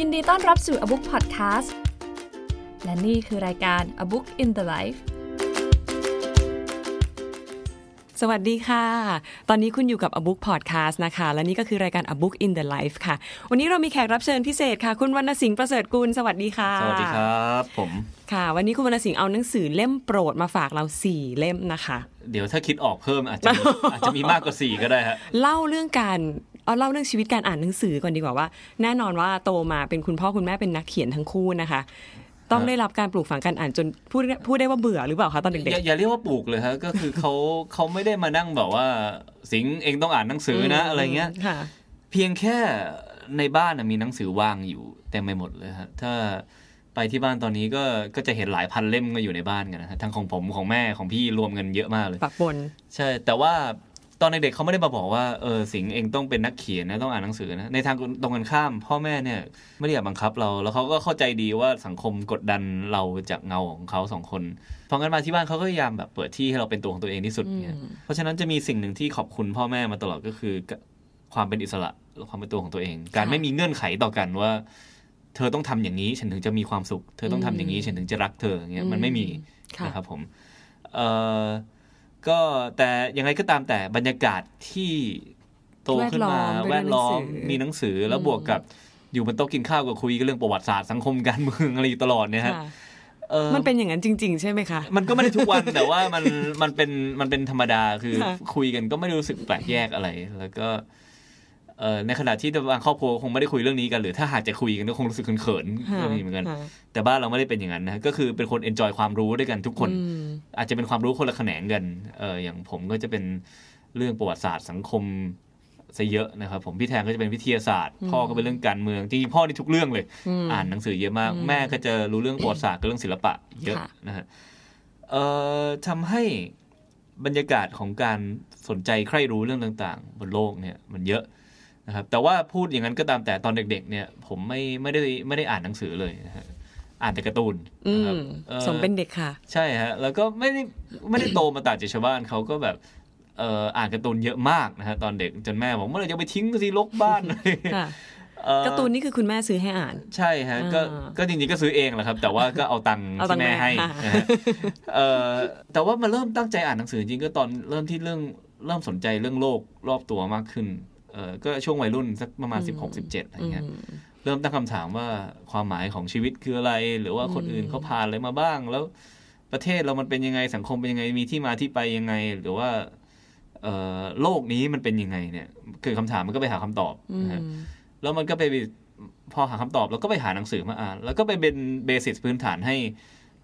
ยินดีต้อนรับสู่ A Book Podcast และนี่คือรายการ A Book in the Life สวัสดีค่ะ ตอนนี้คุณอยู่กับ A Book Podcast นะคะ และนี่ก็คือรายการ A Book in the Life ค่ะ วันนี้เรามีแขกรับเชิญพิเศษค่ะ คุณวรรณสิงห์ประเสริฐกุล สวัสดีค่ะ สวัสดีครับผม ค่ะ วันนี้คุณวรรณสิงห์เอาหนังสือเล่มโปรดมาฝากเราสี่เล่มนะคะ เดี๋ยวถ้าคิดออกเพิ่มอาจจะมีอาจจะมีมากกว่าสี่ก็ได้ฮะ เล่าเรื่องการ เอาเล่าเรื่องชีวิตการอ่านหนังสือก่อนดีกว่าว่า แน่นอนว่าโตมาเป็นคุณพ่อคุณแม่เป็นนักเขียนทั้งคู่นะคะ ต้องได้รับการปลูกฝังการอ่านจนพูดพูดได้ว่าเบื่อหรือเปล่าคะตอนอเด็กย่าอย่าเรียกว่าปลูกเลยฮะก็คือเขาเขาไม่ได้มานั่งแบบว่า สิงห์เองต้องอ่านหนังสือๆนะอะไรเงี้ยค่ะเพียงแค่ในบ้านน่ะมีหนังสือว่างอยู่เต็มไปหมดเลยฮะถ้าไปที่บ้านตอนนี้ก็ก็จะเห็นหลายพันเล่มก็อยู่ในบ้านกันนะฮะทั้งของผมของแม่ของพี่รวมกันเยอะมากเลยปักบนใช่ แต่ว่า ตอนเด็กๆเขาไม่ได้มาบอกว่าเออสิงห์เองต้องเป็นนักเขียนนะต้องอ่านหนังสือนะในทางตรงกันข้าม พ่อแม่เนี่ยไม่ได้อยากบังคับเรา แล้วเขาก็เข้าใจดีว่าสังคมกดดันเราจากเงาของเขาสองคนเพราะงั้นมาที่บ้านเขาก็พยายามแบบเปิดที่ให้เราเป็นตัวของตัวเองที่สุดเนี่ยเพราะฉะนั้นจะมีสิ่งหนึ่งที่ขอบคุณพ่อแม่มาตลอดก็คือ ความเป็นอิสระและความเป็นตัวของตัวเอง การไม่มีเงื่อนไขต่อกันว่า เธอต้องทำอย่างนี้ฉันถึงจะมีความสุข เธอต้องทำอย่างนี้ฉันถึงจะรักเธออย่างเงี้ยมันไม่มีค่ะนะครับผมเอ่อ ก็แต่ยังไงก็ตามแต่บรรยากาศที่โตขึ้นมาแวแวดดล้ล้ออมมด้วยหนังสือมีหนังสือแล้วบวกกับอยู่บนโต๊ะกินข้าวกับคุยกันเรื่องประวัติศาสตร์สังคมการเมืองอะไรอยู่ตลอดเนี่ยฮะค่ะเออมันเป็นอย่างนั้นจริง ๆ ใช่ไหมคะ มันก็ไม่ได้ทุกวันแต่ว่ามันมันเป็นมันเป็นธรรมดาคือค่ะคุยกันก็ไม่ได้รู้สึกแปลกแยกอะไร แล้วก็เออ ในขณะที่บางครอบครัวคงไม่ได้คุยเรื่องนี้กันหรือถ้าหากจะคุยกันก็คงรู้สึกเขินๆค่ะเรื่องนี้เหมือนกันค่ะแต่บ้านเราไม่ได้เป็นอย่างนั้นนะก็คือเป็นคนเอนจอยความรู้ด้วยกันทุกคนอืมอาจจะเป็นความรู้คนละแขนงกันเอออย่างผมก็จะเป็นเรื่องประวัติศาสตร์สังคมซะเยอะนะครับผมพี่แทนก็จะเป็นวิทยาศาสตร์ พ่อก็เป็นเรื่องการเมืองจริงๆพ่อนี่ทุกเรื่องเลย อ่านหนังสือเยอะมาก แม่ก็จะรู้เรื่องประวัติศาสตร์กับเรื่องศิลปะเยอะค่ะนะฮะเอ่อทำให้บรรยากาศของการสนใจใคร่รู้เรื่องต่าง ๆ บนโลกเนี่ยมันเยอะ นะครับแต่ว่าพูดอย่างนั้นก็ตามแต่ตอนเด็ก ๆ เนี่ย ผมไม่ไม่ได้ไม่ได้อ่านหนังสือเลยนะฮะอ่านแต่การ์ตูนอืนะครับมอ่อสมเป็นเด็กค่ะ ใช่ฮะแล้วก็ไม่ได้ไม่ได้โตมาต่างจากชาวบ้านเขาก็แบบเอ่ออ่านการ์ตูนเยอะมากนะฮะตอนเด็กจนแม่บอกเมื่อไหรจะไปทิ้งสิลกบ้านค่ะเอ่อการ์ตูนนี่คือคุณแม่ซื้อให้อ่าน ใช่ฮะก็อ่าก็จริงๆก็ซื้อเองแหละครับ แต่ว่าก็เอาตังค์เอาตังที่ค์แม่ให้แม่นะฮะเอ่อแต่ว่ามาเริ่มตั้งใจอ่านหนังสือจริงๆก็ตอนเริ่มที่เรื่องเริ่มสนใจเรื่องโลกรอบตัวมากขึ้น เอ่อก็ช่วงวัยรุ่นสักประมาณ16 17อะไรเงี้ยเริ่มตั้งคำถามว่าความหมายของชีวิตคืออะไร หรือว่าคนอื่นเขาผ่านอะไรมาบ้าง แล้วประเทศเรามันเป็นยังไงสังคมเป็นยังไงมีที่มาที่ไปยังไง หรือว่าเอ่อโลกนี้มันเป็นยังไงเนี่ย คือคำถามมันก็ไปหาคำตอบนะฮะแล้วมันก็ไปพอหาคำตอบ แล้วก็ไปหาหนังสือมาอ่าน แล้วก็ไปเป็นเบสิสพื้นฐานให้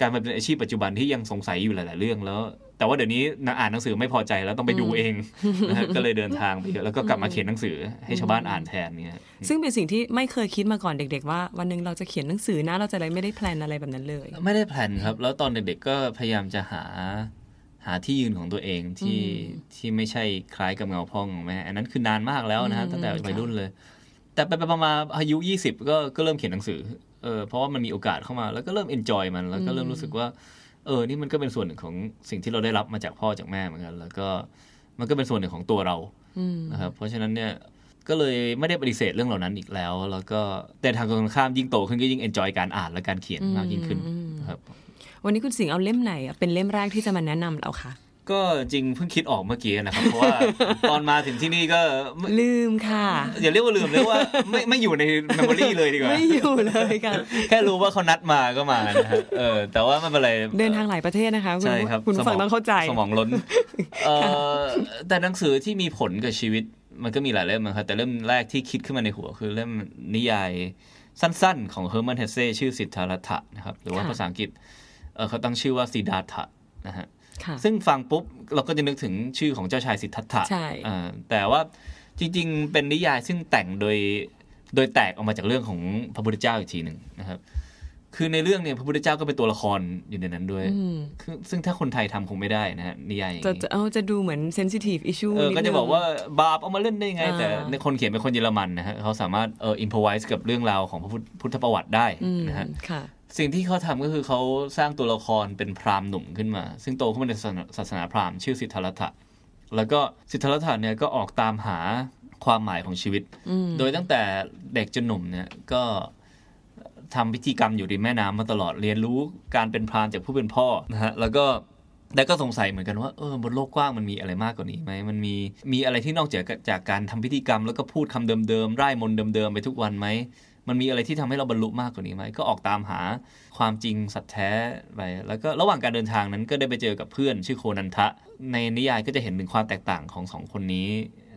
การมาเป็นอาชีพปัจจุบันที่ยังสงสัยอยู่หลาย ๆ เรื่องแล้ว แต่ว่าเดี๋ยวนี้นักอ่านหนังสือไม่พอใจแล้วต้องไปดูเองนะฮะก็เลยเดินทางไปเยอะแล้วก็กลับมาเขียนหนังสือให้ชาวบ้านอ่านแทนเนี่ยซึ่งเป็นสิ่งที่ไม่เคยคิดมาก่อนเด็ก ๆ ว่าวันหนึ่งเราจะเขียนหนังสือนะเราจะอะไรไม่ได้ plan อะไรแบบนั้นเลย ไม่ได้ planนะครับ แล้วตอนเด็กๆก็พยายามจะหาหาที่ยืนของตัวเองที่ที่ไม่ใช่คล้ายกับเงาพ่อของแม่อันนั้นคือนานมากแล้วนะฮะตั้งแต่วัยรุ่นเลย แต่ไปๆมาๆอายุ 20 ก็ก็เริ่มเขียนหนังสือเออเพราะว่ามันมีโอกาสเข้ามา แล้วก็เริ่ม enjoy มันแล้วก็เริ่มรู้สึกว่า เออนี่มันก็เป็นส่วนหนึ่งของสิ่งที่เราได้รับมาจากพ่อจากแม่เหมือนกัน แล้วก็มันก็เป็นส่วนหนึ่งของตัวเรานะครับเพราะฉะนั้นเนี่ยก็เลยไม่ได้ปฏิเสธเรื่องเหล่านั้นอีกแล้ว แล้วก็แต่ทางตรงกันข้ามยิ่งโตขึ้นก็ยิ่ง enjoy การอ่านและการเขียนมากยิ่งขึ้นครับวันนี้คุณสิงห์เอาเล่มไหนอะเป็นเล่มแรกที่จะมาแนะนำเราคะ ก็จริงเพิ่งคิดออกเมื่อกี้นะครับ เพราะว่าตอนมาถึงที่นี่ก็ไม่ลืมค่ะอย่าเรียกว่าลืมเรียกว่าไม่ไม่อยู่ใน memory เลยดีกว่าไม่อยู่เลยค่ะแค่รู้ว่าเขานัดมาก็มานะฮะเออแต่ว่าไม่เป็นไรเดินทางหลายประเทศนะคะณใช่ครับคุณสฟังมต้องเข้าใจสมองล้นเออแต่หนังสือที่มีผลกับชีวิตมันก็มีหลายเล่มนะครับแต่เล่มแรกที่คิดขึ้นมาในหัวคือเล่มนิยายสั้น ๆ ของเฮอร์มันเฮเซ่ชื่อสิทธารัตถะนะครับหรือว่าค่ะภาษาอังกฤษเออเขาตั้งชื่อว่าสีดาถะนะฮะค่ะ ซึ่งฟังปุ๊บเราก็จะนึกถึงชื่อของเจ้าชายสิทธัตถะใช่อ่าแต่ว่าจริง ๆ เป็นนิยายซึ่งแต่งโดยโดยแตกออกมาจากเรื่องของพระพุทธเจ้าอีกทีหนึ่งนะครับ คือในเรื่องเนี่ยพระพุทธเจ้าก็เป็นตัวละครอยู่ในนั้นด้วยคือซึ่งถ้าคนไทยทำคงไม่ได้นะฮะนิยายอย่างจะนี้จะเอาจะดูเหมือน sensitive issue เออก็จะบอกว่าบาปเอามาเล่นได้ไงอ่าแต่ในคนเขียนเป็นคนเยอรมันนะฮะเขาสามารถเออ improvise กับเรื่องราวของพระพุทธพุทธประวัติได้นะฮะค่ะ สิ่งที่เขาทำก็คือเขาสร้างตัวละครเป็นพราหมณ์หนุ่มขึ้นมา ซึ่งโตขึ้นมาในศาสนาศาสนาพราหมณ์ชื่อสิทธัตถะแล้วก็สิทธัตถะเนี่ยก็ออกตามหาความหมายของชีวิต โดยตั้งแต่เด็กจนหนุ่มเนี่ยก็ทำพิธีกรรมอยู่ริมแม่น้ำมาตลอดเรียนรู้การเป็นพรานจากผู้เป็นพ่อนะฮะแล้วก็แต่ก็สงสัยเหมือนกันว่าเออบนโลกกว้างมันมีอะไรมากกว่านี้ไหมมันมีมีอะไรที่นอกจากจากการทำพิธีกรรม แล้วก็พูดคำเดิมๆไร้มนต์เดิมๆไปทุกวันไหม มันมีอะไรที่ทำให้เราบรรลุมากกว่านี้ไหมก็ออกตามหาความจริงสัตย์แท้ไปแล้วก็ระหว่างการเดินทางนั้นก็ได้ไปเจอกับเพื่อนชื่อโคนันทะ ในนิยายก็จะเห็นถึงความแตกต่างของสองคนนี้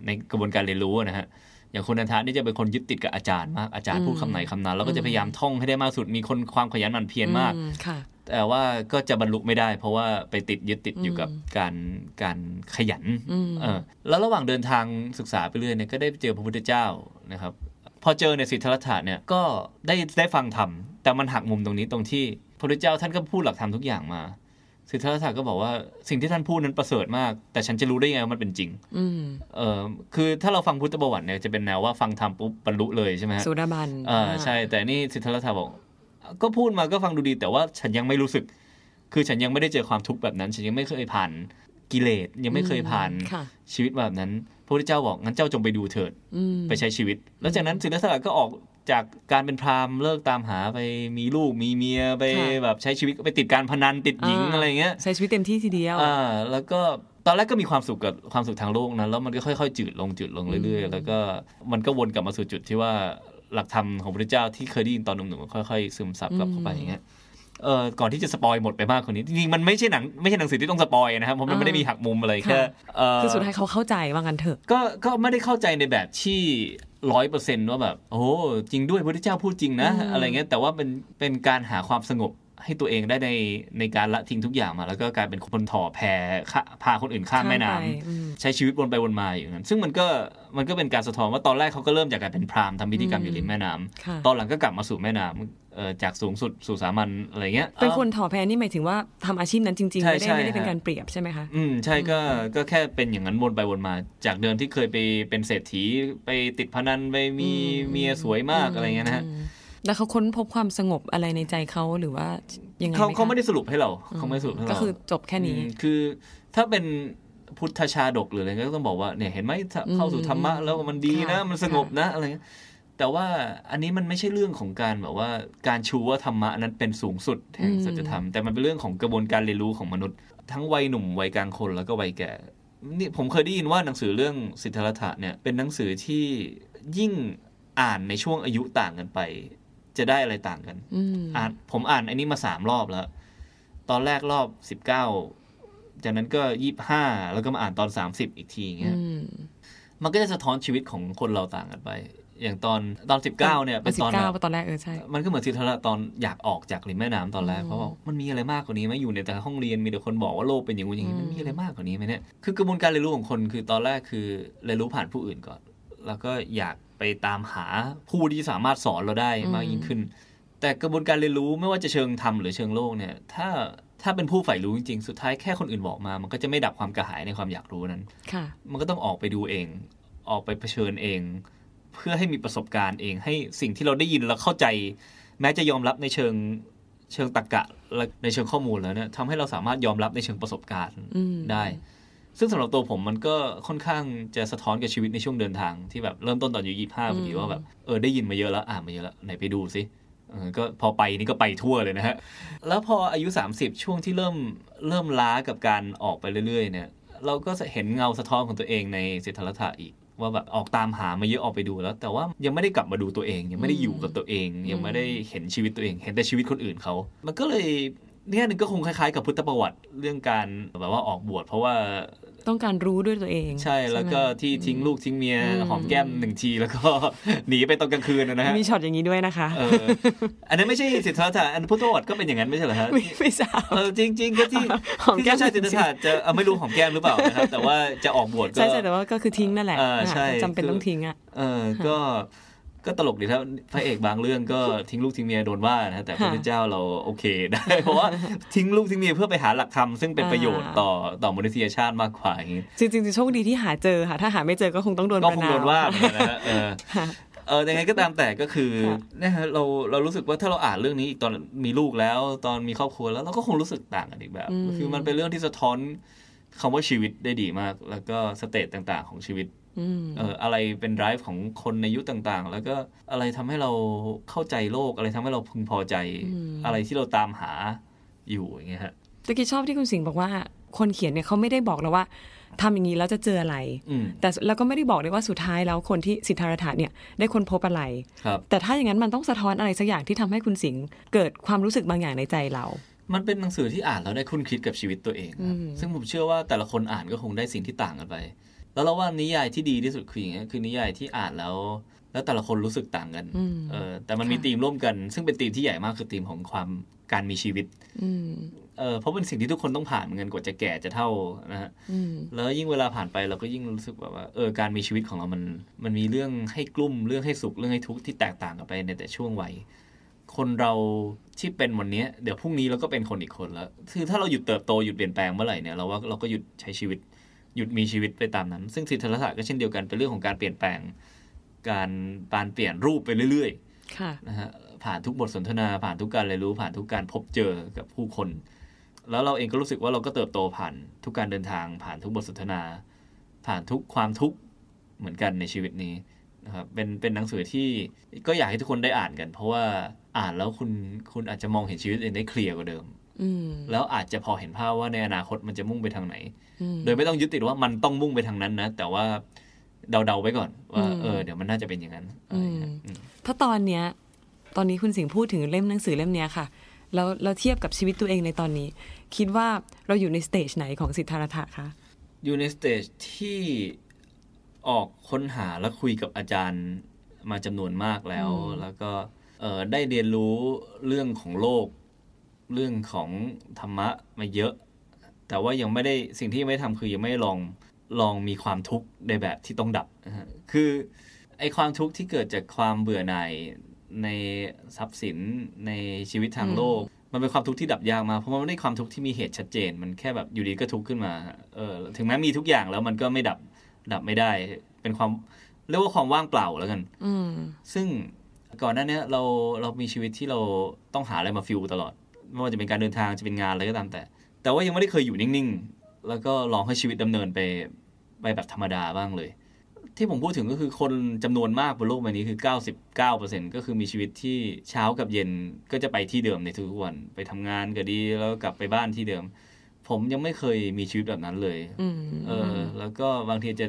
ในกระบวนการเรียนรู้นะฮะอย่างโคนันทะนี่จะเป็นคนยึดติดกับอาจารย์มากอาจารย์พูดคำไหนคำนั้น แล้วก็จะพยายามท่องให้ได้มากสุดมีคนความขยันหมั่นเพียรมากอืค่ะแต่ว่าก็จะบรรลุไม่ได้ เพราะว่าไปติดยึดติดอยู่กับการการขยันอืมเออแล้วระหว่างเดินทางศึกษาไปเรื่อยเนี่ยก็ได้เจอพระพุทธเจ้านะครับ พอเจอในยสิทธัตถะเนี่ยก็ได้ได้ฟังธรรมแต่มันหักมุมตรงนี้ตรงที่พระพุทธเจ้าท่านก็พูดหลักธรรมทุกอย่างมาสิทธัตถะก็บอกว่าสิ่งที่ท่านพูดนั้นประเสริฐมาก แต่ฉันจะรู้ได้ยังไงว่ามันเป็นจริงอืมเออคือถ้าเราฟังพุทธประวัติเนี่ยจะเป็นแนวว่าฟังธรรมปุ๊บบรรลุเลยใช่ไหมฮะสุดาบันอ่าใช่ แต่นี่สิทธัตถะบอก ก็พูดมาก็ฟังดูดี แต่ว่าฉันยังไม่รู้สึก คือฉันยังไม่ได้เจอความทุกข์แบบนั้น ฉันยังไม่เคยผ่าน กิเลสยังไม่เคยผ่านค่ะชีวิตแบบนั้นพระพุทธเจ้าบอกงั้นเจ้าจงไปดูเถิดอืมไปใช้ชีวิต แล้วจากนั้นสิทธัตถะก็ออกจากการเป็นพราหมณ์เลิกตามหาไปมีลูกมีเมียไปค่ะแบบใช้ชีวิตไปติดการพนันติดหญิงอ่าอะไรเงี้ยใช้ชีวิตเต็มที่ทีเดียวอ่าแล้วก็ตอนแรกก็มีความสุขกับความสุขทางโลกนะแล้วมันก็ค่อยๆจืดลงจืดลงเรื่อยอืมๆแล้วก็มันก็วนกลับมาสู่จุดที่ว่าหลักธรรมของพระเจ้าที่เคยได้ยินตอนหนุ่มๆค่อยๆซึมซับกลับเข้าไปอย่างเงี้ย เออก่อนที่จะ spoil หมดไปมากกว่านี้จริงๆมันไม่ใช่หนังไม่ใช่หนังสือที่ต้อง spoil นะครับเพราะมันไม่ได้มีหักมุมอะไรแค่เออคือสุดท้ายเขาเข้าใจว่างั้นเถอะก็ก็ไม่ได้เข้าใจในแบบที่ร้อยเปอร์เซนต์ว่าแบบ โอ้จริงด้วยพระพุทธเจ้าพูดจริงนะอืมอะไรเงี้ยแต่ว่าเป็นเป็นการหาความสงบให้ตัวเองได้ในในการละทิ้งทุกอย่างมา แล้วก็กลายเป็นคนถ่อแพข้าพาคนอื่นข้ามแม่น้ำไปอืมใช้ชีวิตวนไปวนมาอย่างนั้น ซึ่งมันก็มันก็เป็นการสะท้อนว่าตอนแรกเขาก็เริ่มจากการเป็นพราหมณ์ทำพิธีกรรมอยู่ริมแม่น้ำค่ะตอนหลังก็กลับมาสู่แม่น้ำเอ่อ จากสูงสุดสู่สามัญอะไรเงี้ย เป็นคนถ่อแพนี่หมายถึงว่าทำอาชีพนั้นจริงๆใช่ไม่ได้ใช่ไม่ได้เป็นฮะการเปรียบใช่ไหมคะ อืมใช่ก็ก็แค่เป็นอย่างนั้นวนไปวนมา จากเดิมที่เคยไปเป็นเศรษฐีไปติดพนันไปมีอืมเมียสวยมากอะไรเงี้ยนะฮะอืมแล้วเขาค้นพบความสงบอะไรในใจเขาหรือว่ายังไงเขาหคะเขาไม่ได้สรุปให้เราเขาไม่ได้สรุปให้เราก็คือจบแค่นี้อืมคือ ถ้าเป็นพุทธชาดกหรืออะไรก็ต้องบอกว่าเนี่ยเห็นไหมถ้าเข้าสู่ธรรมะแล้วมันดีนะค่ะมันสงบนะอะไรเงี้ย แต่ว่าอันนี้มันไม่ใช่เรื่องของการแบบว่าการชูว่าธรรมะนั้นเป็นสูงสุดแห่งสัจธรรม แต่มันเป็นเรื่องของกระบวนการเรียนรู้ของมนุษย์ ทั้งวัยหนุ่มวัยกลางคนแล้วก็วัยแก่นี่ผมเคยได้ยินว่าหนังสือเรื่องสิทธัตถะเนี่ยเป็นหนังสือที่ยิ่งอ่านในช่วงอายุต่างกันไป จะได้อะไรต่างกันอืมอ่านผมอ่านอันนี้มาสามรอบแล้ว ตอนแรกรอบสิบเก้าจากนั้นก็ยี่ห้าแล้วก็มาอ่านตอนสามสิบอีกทีอย่างเงี้ยอืมมันก็จะสะท้อนชีวิตของคนเราต่างกันไป อย่างตอนตอนสิบเก้าเนี่ยเป็นสิตบอนเก้าแบบตอนแรกเออใช่มันก็เหมือนสิทธัตถะตอนอยากออกจากริมแม่น้ำตอนแรกอืมเพราะว่ามันมีอะไรมากกว่านี้ไหมอยู่ในแต่ห้องเรียนมีแต่คนบอกว่าโลกเป็นอย่างงู้นอย่างนี้อืมมันมีอะไรมากกว่านี้ไหมเนี่ยคือกระบวนการเรียนรู้ของคนคือตอนแรกคือเรียนรู้ผ่านผู้อื่นก่อน แล้วก็อยากไปตามหาผู้ที่สามารถสอนเราได้มากยิ่งขึ้น แต่กระบวนการเรียนรู้ไม่ว่าจะเชิงธรรมหรือเชิงโลกเนี่ยถ้าถ้าเป็นผู้ใฝ่รู้จริงๆ สุดท้ายแค่คนอื่นบอกมา มันก็จะไม่ดับความกระหายในความอยากรู้นั้นค่ะมันก็ต้องออกไปดูเอง ออกไปเผชิญเอง เพื่อให้มีประสบการณ์เอง ให้สิ่งที่เราได้ยินแล้วเข้าใจ แม้จะยอมรับในเชิงเชิงตรรกะและในเชิงข้อมูลแล้วเนี่ยทำให้เราสามารถยอมรับในเชิงประสบการณ์อืมได้ ซึ่งสำหรับตัวผมมันก็ค่อนข้างจะสะท้อนกับชีวิตในช่วงเดินทางที่แบบเริ่มต้นตอนอายุยี่ห้าพอดีว่าแบบเออได้ยินมาเยอะแล้วอ่านมาเยอะแล้วไหนไปดูสิเออก็พอไปนี่ก็ไปทั่วเลยนะฮะ แล้วพออายุ 30 ช่วงที่เริ่มเริ่มล้ากับการออกไปเรื่อยๆ เนี่ย เราก็จะเห็นเงาสะท้อนของตัวเองในสิทธัตถะอีก ว่าแบบออกตามหามาเยอะออกไปดูแล้ว แต่ว่ายังไม่ได้กลับมาดูตัวเอง ยังไม่ได้อยู่กับตัวเอง ยังไม่ได้เห็นชีวิตตัวเอง เห็นแต่ชีวิตคนอื่นเขา มันก็เลย เนี่ยหนึ่งก็คงคล้ายๆกับพุทธประวัติเรื่องการแบบว่าออกบวชเพราะว่าต้องการรู้ด้วยตัวเอง ใช่แล้วก็ไหมที่ทิ้งลูกทิ้งเมียอืมหอมแก้มหนึ่งที แล้วก็หนีไปตอนกลางคืนนะฮะมีช็อตอย่างนี้ด้วยนะคะเอออันนั้นไม่ใช่สิทธัตถะอันพุทธประวัติก็เป็นอย่างนั้นไม่ใช่เหรอฮะไม่ไม่ทราบเออจริงๆก็ที่หอมที่แก้มเจ้าชายสิทธัตถะจะเออไม่รู้หอมแก้มหรือเปล่านะครับแต่ว่าจะออกบวชก็ใช่ใช่แต่ว่าก็คือทิ้งนั่นแหละเออใช่จำเป็นคือต้องทิ้งอะเออก็ ก็ตลกดีครับพระเอกบางเรื่องก็ทิ้งลูกทิ้งเมียโดนว่านะแต่พระพุทธเจ้าเราโอเคได้เพราะว่าทิ้งลูกทิ้งเมียเพื่อไปหาหลักธรรมซึ่งเป็นประโยชน์ต่อต่อมนุษยชาติมากกว่าอย่างนี้จริงๆโชคดีที่หาเจอค่ะถ้าหาไม่เจอก็คงต้องโดนก็ประคงนามโดนว่าเหมือนกันนะฮะเออค่ะเออยังไงก็ตามแต่ก็คือค่ะนะฮะเราเรารู้สึกว่าถ้าเราอ่านเรื่องนี้อีกตอนมีลูกแล้ว ตอนมีครอบครัวแล้วเราก็คงรู้สึกต่างกันอีกแบบ คือมันเป็นเรื่องที่สะท้อนคำว่าชีวิตได้ดีมาก แล้วก็สเตจต่าง ๆ ของชีวิตอืม เอออะไรเป็น drive ของคนในยุคต่างๆ แล้วก็อะไรทำให้เราเข้าใจโลก อะไรทำให้เราพึงพอใจ อะไรที่เราตามหาอยู่อย่างเงี้ยฮะตะกี้ชอบที่คุณสิงห์บอกว่า คนเขียนเนี่ยเขาไม่ได้บอกเราว่าทำอย่างนี้แล้วจะเจออะไรอืมแต่แล้วก็ไม่ได้บอกด้วยว่าสุดท้ายแล้วคนที่สิทธารัฐะเนี่ยได้คนพบอะไรครับแต่ถ้าอย่างนั้นมันต้องสะท้อนอะไรสักอย่างที่ทำให้คุณสิงห์เกิดความรู้สึกบางอย่างในใจเรา มันเป็นหนังสือที่อ่านแล้วได้คุ้นคิดกับชีวิตตัวเองครับซึ่งผมเชื่อว่าแต่ละคนอ่านก็คงได้สิ่งที่ต่างกันไป แล้วเราว่านิยายที่ดีที่สุดคืออย่างเงี้ยคือนิยายที่อ่านแล้ว แล้วแต่ละคนรู้สึกต่างกันอืมเออแต่มันมีค่ะธีมร่วมกัน ซึ่งเป็นธีมที่ใหญ่มากคือธีมของความการมีชีวิตอืมเออเพราะเป็นสิ่งที่ทุกคนต้องผ่านเหมือนกันกว่าจะแก่จะเท่านะฮะอืมแล้วยิ่งเวลาผ่านไปเราก็ยิ่งรู้สึกแบบว่าเออการมีชีวิตของเรามันมันมีเรื่องให้กลุ้มเรื่องให้สุขเรื่องให้ทุกข์ที่แตกต่างกันไปในแต่ช่วงวัยคนเราที่เป็นวันเนี้ยเดี๋ยวพรุ่งนี้เราก็เป็นคนอีกคนแล้วคือถ้าเราหยุดเติบโตหยุดเปลี่ยนแปลงเมื่อไหร่เนี่ยเราว่าเราก็หยุดใช้ชีวิต หยุดมีชีวิตไปตามนั้น ซึ่งสิทธิศาสตร์ก็เช่นเดียวกันเป็นเรื่องของการเปลี่ยนแปลง การปานเปลี่ยนรูปไปเรื่อยๆค่ะนะฮะผ่านทุกบทสนทนา ผ่านทุกการเรียนรู้ผ่านทุกการพบเจอกับผู้คน แล้วเราเองก็รู้สึกว่าเราก็เติบโตผ่านทุกการเดินทาง ผ่านทุกบทสนทนา ผ่านทุกความทุกข์เหมือนกันในชีวิตนี้นะครับเป็นเป็นหนังสือที่ก็อยากให้ทุกคนได้อ่านกัน เพราะว่าอ่านแล้วคุณคุณอาจจะมองเห็นชีวิตเองได้เคลียร์กว่าเดิมอืม แล้วอาจจะพอเห็นภาพว่าในอนาคตมันจะมุ่งไปทางไหนอืมโดยไม่ต้องยึดติดว่ามันต้องมุ่งไปทางนั้นนะ แต่ว่าเดาๆไว้ก่อน ว่าอืมเออเดี๋ยวมันน่าจะเป็นอย่างนั้นอะไรอย่างเงี้ยอืมถ้าตอนเนี้ย ตอนนี้คุณสิงห์พูดถึงเล่มหนังสือเล่มเนี้ยค่ะแล้วเราเทียบกับชีวิตตัวเองในตอนนี้ คิดว่าเราอยู่ใน stage ไหนของสิทธารถะคะอยู่ใน stage ที่ออกค้นหาและคุยกับอาจารย์มาจำนวนมากแล้ว แล้วก็เอ่อได้เรียนรู้เรื่องของโลก เรื่องของธรรมะมาเยอะ แต่ว่ายังไม่ได้สิ่งที่ยังไม่ได้ทำคือยังไม่ได้ลองลองมีความทุกข์ในแบบที่ต้องดับนะฮะคือไอความทุกข์ที่เกิดจากความเบื่อหน่ายในทรัพย์สินในชีวิตทางโลก มันเป็นความทุกข์ที่ดับยากมากเพราะมันไม่ได้ความทุกข์ที่มีเหตุชัดเจน มันแค่แบบอยู่ดีก็ทุกข์ขึ้นมาเออถึงแม้มีทุกอย่างแล้วมันก็ไม่ดับดับไม่ได้ เป็นความเรียกว่าความว่างเปล่าแล้วกันอืมซึ่งก่อนหน้าเนี้ยเราเรามีชีวิตที่เราต้องหาอะไรมาฟิลตลอด ไม่ว่าจะเป็นการเดินทางจะเป็นงานอะไรก็ตามแต่ แต่ว่ายังไม่ได้เคยอยู่นิ่งๆ แล้วก็ลองให้ชีวิตดำเนินไปไปแบบธรรมดาบ้างเลย ที่ผมพูดถึงก็คือคนจำนวนมากบนโลกใบนี้คือ 99%ก็คือมีชีวิตที่เช้ากับเย็นก็จะไปที่เดิมในทุกๆวันไปทำงานก็ดีแล้วกลับไปบ้านที่เดิม ผมยังไม่เคยมีชีวิตแบบนั้นเลยอืมเออ แล้วก็บางทีจะ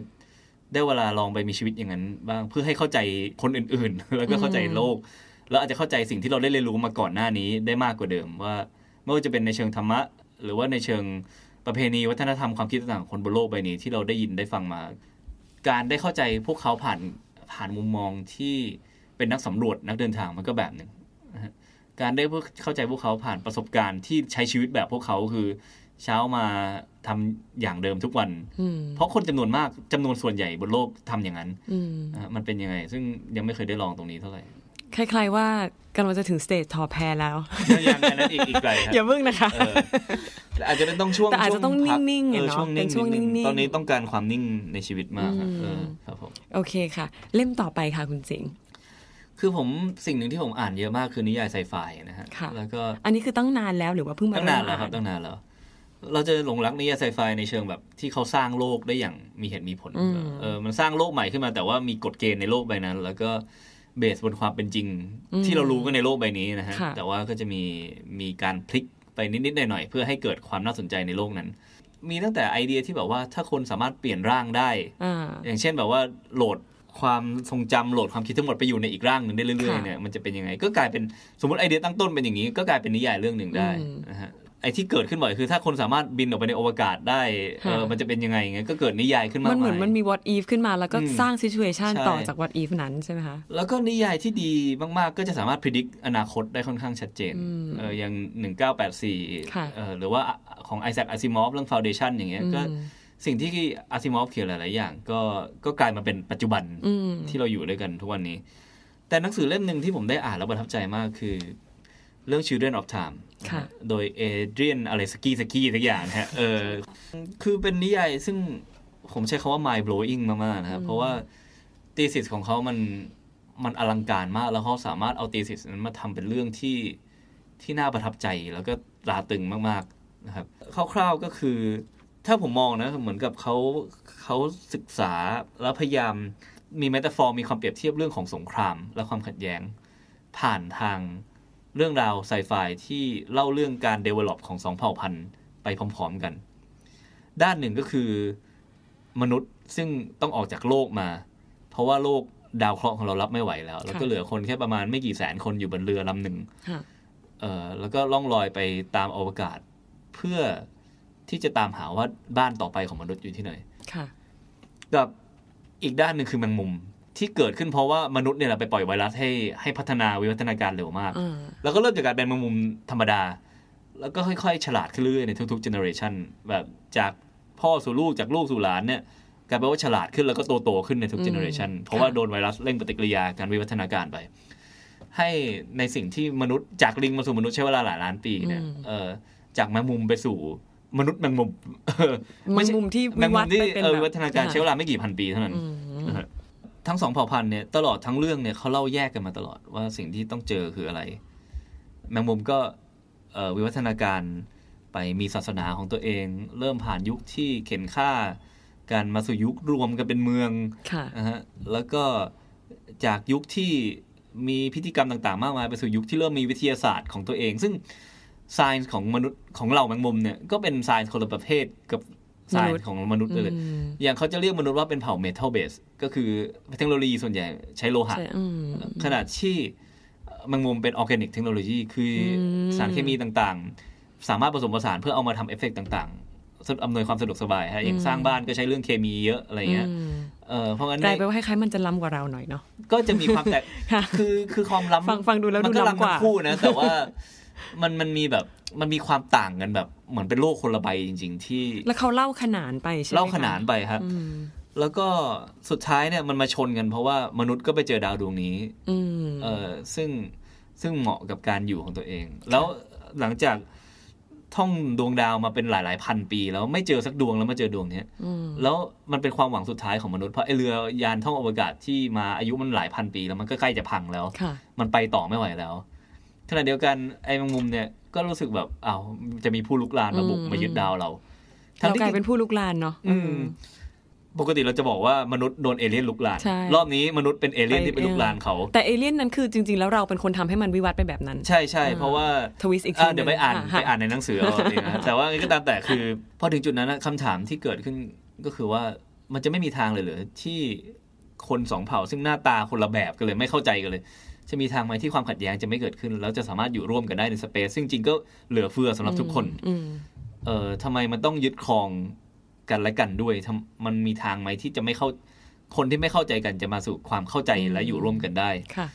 ได้เวลาลองไปมีชีวิตอย่างนั้น บ้างเพื่อให้เข้าใจคนอื่นๆ แล้วก็เข้าใจโลก แล้วอาจจะเข้าใจสิ่งที่เราได้เรียนรู้มาก่อนหน้านี้ได้มากกว่าเดิมว่าไม่ว่าจะเป็นในเชิงธรรมะ หรือว่าในเชิงประเพณีวัฒนธรรมความคิดต่างๆคนบนโลกใบนี้ที่เราได้ยินได้ฟังมา การได้เข้าใจพวกเขาผ่านผ่านมุมมองที่เป็นนักสำรวจนักเดินทางมันก็แบบหนึ่งการได้เข้าใจพวกเขาผ่านประสบการณ์ที่ใช้ชีวิตแบบพวกเขาคือ เช้ามาทำอย่างเดิมทุกวัน เพราะคนจำนวนมากจำนวนส่วนใหญ่บนโลกทำอย่างนั้นมันเป็นยังไง ซึ่งยังไม่เคยได้ลองตรงนี้เท่าไหร่ คล้าย ๆ ว่ากำลังจะถึง stage ทอแพรแล้วยังไงนั้นอีกอีกไกลครับอย่าเพิ่งนะคะเออแต่อาจจะเป็นต้องช่วงแต่อาจจะต้องช่วพักนิ่งๆเอออะเนาะช่วงนิ่งเป็นช่วงนิดนึนิ่งๆตอนนี้ต้องการความนิ่งในชีวิตมากครับอืมเออครับผมโอเคค่ะ เล่มต่อไปค่ะคุณสิงห์คือผมสิ่งหนึ่งที่ผมอ่านเยอะมากคือนิยายไซไฟนะฮะค่ะแล้วก็อันนี้คือตั้งนานแล้วหรือว่าเพิ่งมาตั้งนานแล้วเมครับอ่ตั้งนานแล้วเราจะหลงรักนิยายไซไฟในเชิงแบบที่เขาสร้างโลกได้อย่างมีเหตุมีผลอืมเออมันสร้างโลกใหม่ขึ้นมาแต่ว่ามีกฎเกณฑ์ในโลกใบนั้น แล้วก็ เบสบนความเป็นจริง ที่เรารู้กันในโลกใบนี้นะฮะค่ะแต่ว่าก็จะมีมีการพลิกไปนิดๆหน่อยๆเพื่อให้เกิดความน่าสนใจในโลกนั้น มีตั้งแต่ไอเดียที่แบบว่าถ้าคนสามารถเปลี่ยนร่างได้อ่าอย่างเช่นแบบว่าโหลดความทรงจำโหลดความคิดทั้งหมดไปอยู่ในอีกร่างหนึ่งได้เรื่อยๆค่ะเนี่ยมันจะเป็นยังไง ก็กลายเป็นสมมติไอเดียตั้งต้นเป็นอย่างนี้ ก็กลายเป็นนิยายเรื่องหนึ่งได้อืมนะฮะ ไอที่เกิดขึ้นบ่อยคือถ้าคนสามารถบินออกไปในอวกาศได้เออค่ะมันจะเป็นยังไงอย่างเงี้ยก็เกิดนิยายขึ้นมามันกเหมือนมายมันมี what if ขึ้นมาแล้วก็อืมสร้าง situation ใช่ต่อจาก what if นั้นใช่ไหมคะ แล้วก็นิยายที่ดีมาก ๆ ก็จะสามารถพิจิตรอนาคตได้ค่อนข้างชัดเจนอืมเอออย่าง 1984ค่ะเออหรือว่าของไอแซคอาซิมอฟเรื่อง Foundation อย่างเงี้ยก็อืมสิ่งที่อาซิมอฟเขียนหลาย ๆ อย่าง ก็ก็กลายมาเป็นปัจจุบันอืมที่เราอยู่ด้วยกันทุกวันนี้ แต่หนังสือเล่มหนึ่งที่ผมได้อ่านแล้วประทับใจมากคือ เรื่อง Children of Time ค่ะโดยเอเดรียนอะไรสกี้สกี้ทุกอย่างนะฮะเออคือเป็นนิยายซึ่งผมใช้คาว่า mind blowing มากๆนะครับ เพราะว่าตีสิสของเขามันมันอลังการมากแล้วเขาสามารถเอาตีสิสนั้นมาทำเป็นเรื่องที่ที่น่าประทับใจแล้วก็ตราตรึงมากๆนะครับคร่าวๆก็คือ ถ้าผมมองนะเหมือนกับเขาเขาศึกษาแล้วพยายามมีแมตาฟอร์มีความเปรียบเทียบเรื่องของสงคราม และความขัดแย้ง ผ่านทาง เรื่องราวไซไฟที่เล่าเรื่องการ develop ของสองเผ่าพันธุ์ไปพร้อม ๆกัน ด้านหนึ่งก็คือมนุษย์ซึ่งต้องออกจากโลกมา เพราะว่าโลกดาวเคราะห์ของเรารับไม่ไหวแล้ว แล้วก็ค่ะเหลือคนแค่ประมาณไม่กี่แสนคนอยู่บนเรือลำหนึ่งค่ะเอ่อแล้วก็ล่องลอยไปตามอวกาศ เพื่อที่จะตามหาว่าบ้านต่อไปของมนุษย์อยู่ที่ไหนค่ะกับอีกด้านหนึ่งคือแมงมุม ที่เกิดขึ้นเพราะว่ามนุษย์เนี่ยแหละไปปล่อยไวรัสให้ให้พัฒนาวิวัฒนาการเร็วมากอ่าแล้วก็เริ่มจากการเป็นแมงมุมธรรมดา แล้วก็ค่อยๆ ฉลาดขึ้นเรื่อยๆในทุกๆเจเนอเรชันแบบจากพ่อสู่ลูกจากลูกสู่หลานเนี่ยกลายเป็นว่าฉลาดขึ้นแล้วก็โตโตๆขึ้นในทุกเจเนอเรชันเพราะว่าโดนไวรัสเร่งปฏิกิริยาการวิวัฒนาการไป ให้ในสิ่งที่มนุษย์จากลิงมาสู่มนุษย์ใช้เวลาหลายล้านปีเนี่ยเออจากแมงมุมไปสู่มนุษย์แมงมุมเออแมงมุมที่แมวิงมุวัมฒน์ที่ไปเป็นเออแบบวิวัฒนาการใช้เวลาไม่กี่พันปีเท่านั้นอืมนะฮะ ทั้งสองเผ่าพันธุ์เนี่ยตลอดทั้งเรื่องเนี่ยเขาเล่าแยกกันมาตลอดว่าสิ่งที่ต้องเจอคืออะไร แมงมุมก็เอ่อวิวัฒนาการไปมีศาสนาของตัวเอง เริ่มผ่านยุคที่เข็นฆ่าการมาสู่ยุครวมกันเป็นเมืองค่ะนะฮะแล้วก็จากยุคที่มีพิธีกรรมต่างๆ มากมายไปสู่ยุคที่เริ่มมีวิทยาศาสตร์ของตัวเอง ซึ่ง s ายน์ของมนุษย์ของเราแมงมุมเนี่ยก็เป็น s ายน์คนละประเภทกับ s ายมนุษย์น์ของมนุษย์เลยอืมอย่างเขาจะเรียกมนุษย์ว่าเป็นเผ่าเมทัลเบสก็คือเทคโนโลยีส่วนใหญ่ใช้โลหะใช่อืมขนาดที่แมงมุมเป็นออร์แกนิกเทคโนโลยีคืออมสารเคมีต่างๆ สามารถผสมผสานเพื่อเอามาทำเอฟเฟกต์ต่างๆสอำนวยความสะดวกสบายฮะอย่างสร้างบ้านก็ใช้เรื่องเคมีเยอะอะไรเงี้ยอืมเออเพราะงั้นกลายในเป็นว่าคล้ายๆมันจะล้ำกว่าเราหน่อยเนาะก็จะมีความแตกค่ะคือคือความล้ำฟังฟังดูแล้วมัดูก็ล้ำกว่าทั้งคู่นะแต่ว่า มันมันมีแบบมันมีความต่างกันแบบ เหมือนเป็นโลกคนละใบจริง ๆ ที่ แล้วเขาเล่าขนานไปใช่ไหมเล่าคะขนานไปครับอืมแล้วก็สุดท้ายเนี่ยมันมาชนกันเพราะว่ามนุษย์ก็ไปเจอดาวดวงนี้อืมเออซึ่งซึ่งเหมาะกับการอยู่ของตัวเอง แล้วหลังจากท่องดวงดาวมาเป็นหลาย ๆ พันปี แล้วไม่เจอสักดวงแล้วมาเจอดวงเนี้ยอืมแล้วมันเป็นความหวังสุดท้ายของมนุษย์เพราะไอเรือยานท่องอวกาศที่มาอายุมันหลายพันปี แล้วมันก็ใกล้จะพังแล้วค่ะมันไปต่อไม่ไหวแล้ว ขณะเดียวกันไอ้แมงมุมเนี่ยก็รู้สึกแบบอ้าวจะมีผู้รุกรานมาบุกอืมมายึดดาวเราเรากลายเป็นผู้รุกรานเนาะอืมปกติเราจะบอกว่ามนุษย์โดนเอเลี่ยนรุกรานใช่รอบนี้มนุษย์เป็นเอเลี่ยนที่ไปรุกรานเขา แต่เอเลี่ยนนั้นคือจริง ๆ แล้วเราเป็นคนทำให้มันวิวัฒน์ไปแบบนั้น ใช่ใช่เพราะว่า twist อีกทีอ่าเดี๋ยวไปอ่านหงไปอ่านในหนังสือเอาเองนะแต่ว่าก็ตามแต่คือ พอถึงจุดนั้นนะคำถามที่เกิดขึ้นก็คือว่ามันจะไม่มีทางเลยเหรอที่คนสองเผ่าซึ่งหน้าตาคนละแบบกันเลยไม่เข้าใจกันเลย จะมีทางไหมที่ความขัดแย้งจะไม่เกิดขึ้น แล้วจะสามารถอยู่ร่วมกันได้ในสเปซซึ่งจริงก็เหลือเฟือสำหรับทุกคนอืมเอ่อทำไมมันต้องยึดครองกันและกันด้วยทำมันมีทางไหมที่จะไม่เข้าคนที่ไม่เข้าใจกันจะมาสู่ความเข้าใจและอยู่ร่วมกันได้ค่ะ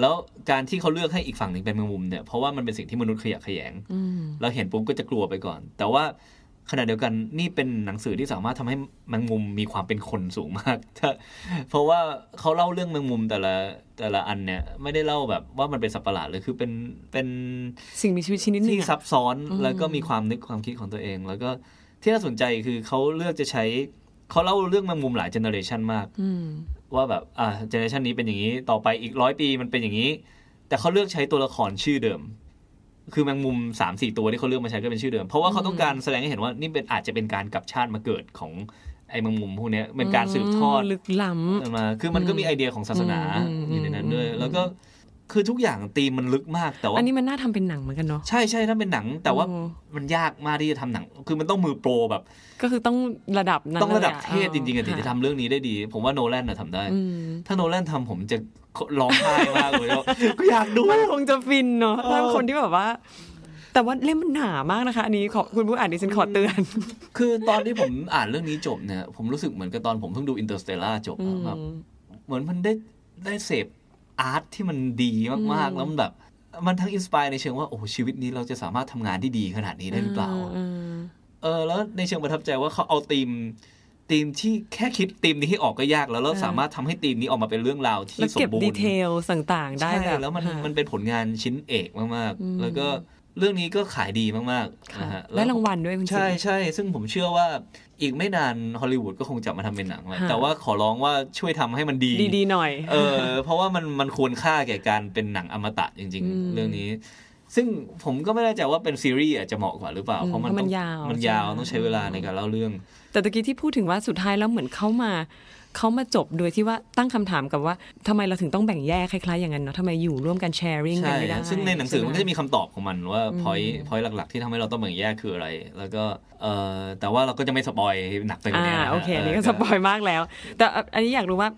แล้วการที่เขาเลือกให้อีกฝั่งหนึ่งเป็นแมงมุมเนี่ยเพราะว่ามันเป็นสิ่งที่มนุษย์ขยะแขยงอืมเราเห็นปุ๊บก็จะกลัวไปก่อน แต่ว่า ขณะเดียวกันนี่เป็นหนังสือที่สามารถทำให้แมงมุมมีความเป็นคนสูงมากถ้าเพราะว่าเขาเล่าเรื่องแมงมุมแต่ละแต่ละอันเนี่ยไม่ได้เล่าแบบว่ามันเป็นสัตว์ประหลาดเลยคือเป็นเป็นสิ่งมีชีวิตชนิดหนึ่งที่อะซับซ้อนอืมแล้วก็มีความนึกความคิดของตัวเอง แล้วก็ที่น่าสนใจคือเขาเลือกจะใช้เขาเล่าเรื่องแมงมุมหลาย generation มากอืมว่าแบบอ่า generation นี้เป็นอย่างนี้ต่อไปอีกร้อยปีมันเป็นอย่างนี้ แต่เขาเลือกใช้ตัวละครชื่อเดิม คือแมงมุมสามสี่ตัวที่เขาเลือกมาใช้ก็เป็นชื่อเดิม เพราะว่าเขาต้องการแสดงให้เห็นว่านี่เป็นอาจจะเป็นการกลับชาติมาเกิดของไอ้แมงมุมพวกเนี้ยเป็นการสืบทอดลึกล้ำมาคือมันก็มีไอเดียของศาสนาอืมอยู่ในนั้นด้วยอืมแล้วก็ คือทุกอย่างตีมมันลึกมากแต่ว่าอันนี้มันน่าทำเป็นหนังเหมือนกันเนาะใช่ใช่ถ้าเป็นหนัง แต่ว่าโอ้มันยากมากที่จะทำหนัง คือมันต้องมือโปรแบบ ก็คือต้องระดับนั้นต้องระดับลยเทพจริงๆอะถึงจะทำเรื่องนี้ได้ดี ผมว่าโนแลนน่ะทำได้อืมถ้าโนแลนทำผมจะร้องไห้มากเลยว่าก็อยากดูมันคงจะฟินเนาะเออถ้าคนที่แบบว่าแต่ว่าเล่มมันหนามากนะคะ อันนี้ขอคุณผู้อ่านดิฉันขอเตือน คือตอนที่ผมอ่านเรื่องนี้จบเนี่ยผมรู้สึกเหมือนกับตอนผมเพิ่งดู Interstellar จบอะแบบเหมือนมันได้ได้เสพ art ที่มันดีมากๆแล้วมันแบบ มันทั้ง inspire ในเชิงว่าโอ้ชีวิตนี้เราจะสามารถทำงานที่ดีขนาดนี้ได้หรือเปล่าเออแล้วในเชิงประทับใจว่าเขาเอาธีมธีมที่แค่คิดธีมนี้ให้ออกก็ยากแล้วเราสามารถทำให้ธีมนี้ออกมาเป็นเรื่องราวที่สมเก็บบูรดีเทลต่างๆ ได้แบบแล้วมันมันเป็นผลงานชิ้นเอกมากๆ แล้วก็เรื่องนี้ก็ขายดีมากๆค่ะนะฮะได้รางวัลด้วยคุณใช่ใช่ซึ่งผมเชื่อว่า อีกไม่นานฮอลลีวูดก็คงจะมาทำเป็นหนังแหละค่ะแต่ว่าขอร้องว่าช่วยทำให้มันดีดีๆหน่อย เออ เพราะว่ามันมันควรค่าแก่การเป็นหนังอมตะจริงอืมๆเรื่องนี้ ซึ่งผมก็ไม่แน่ใจว่าเป็นซีรีส์อาจจะเหมาะกว่าหรือเปล่าอืมเพราะมันเพราะมันต้องยาวมันใช่ไหมยาวต้องใช้เวลาในการเล่าเรื่อง แต่ตะกี้ที่พูดถึงว่าสุดท้ายแล้วเหมือนเขามา เขามาจบโดยที่ว่าตั้งคำถามกับว่าทำไมเราถึงต้องแบ่งแยกคล้ายๆอย่างนั้นเนาะทำไมอยู่ร่วมกัน sharing กันใช่ไม่ได้ฮะซึ่งในหนังสือมันก็จะใช่ไหมมีคำตอบของมันว่าพอยพอยหลักๆ ที่ทำให้เราต้องแบ่งแยกคืออะไร แล้วก็เอ่อแต่ว่าเราก็จะไม่ spoil หนักไปกว่าอ่านี้นะฮะโอเคอันนี้ก็ spoilมากแล้ว แต่อันนี้อยากรู้ว่า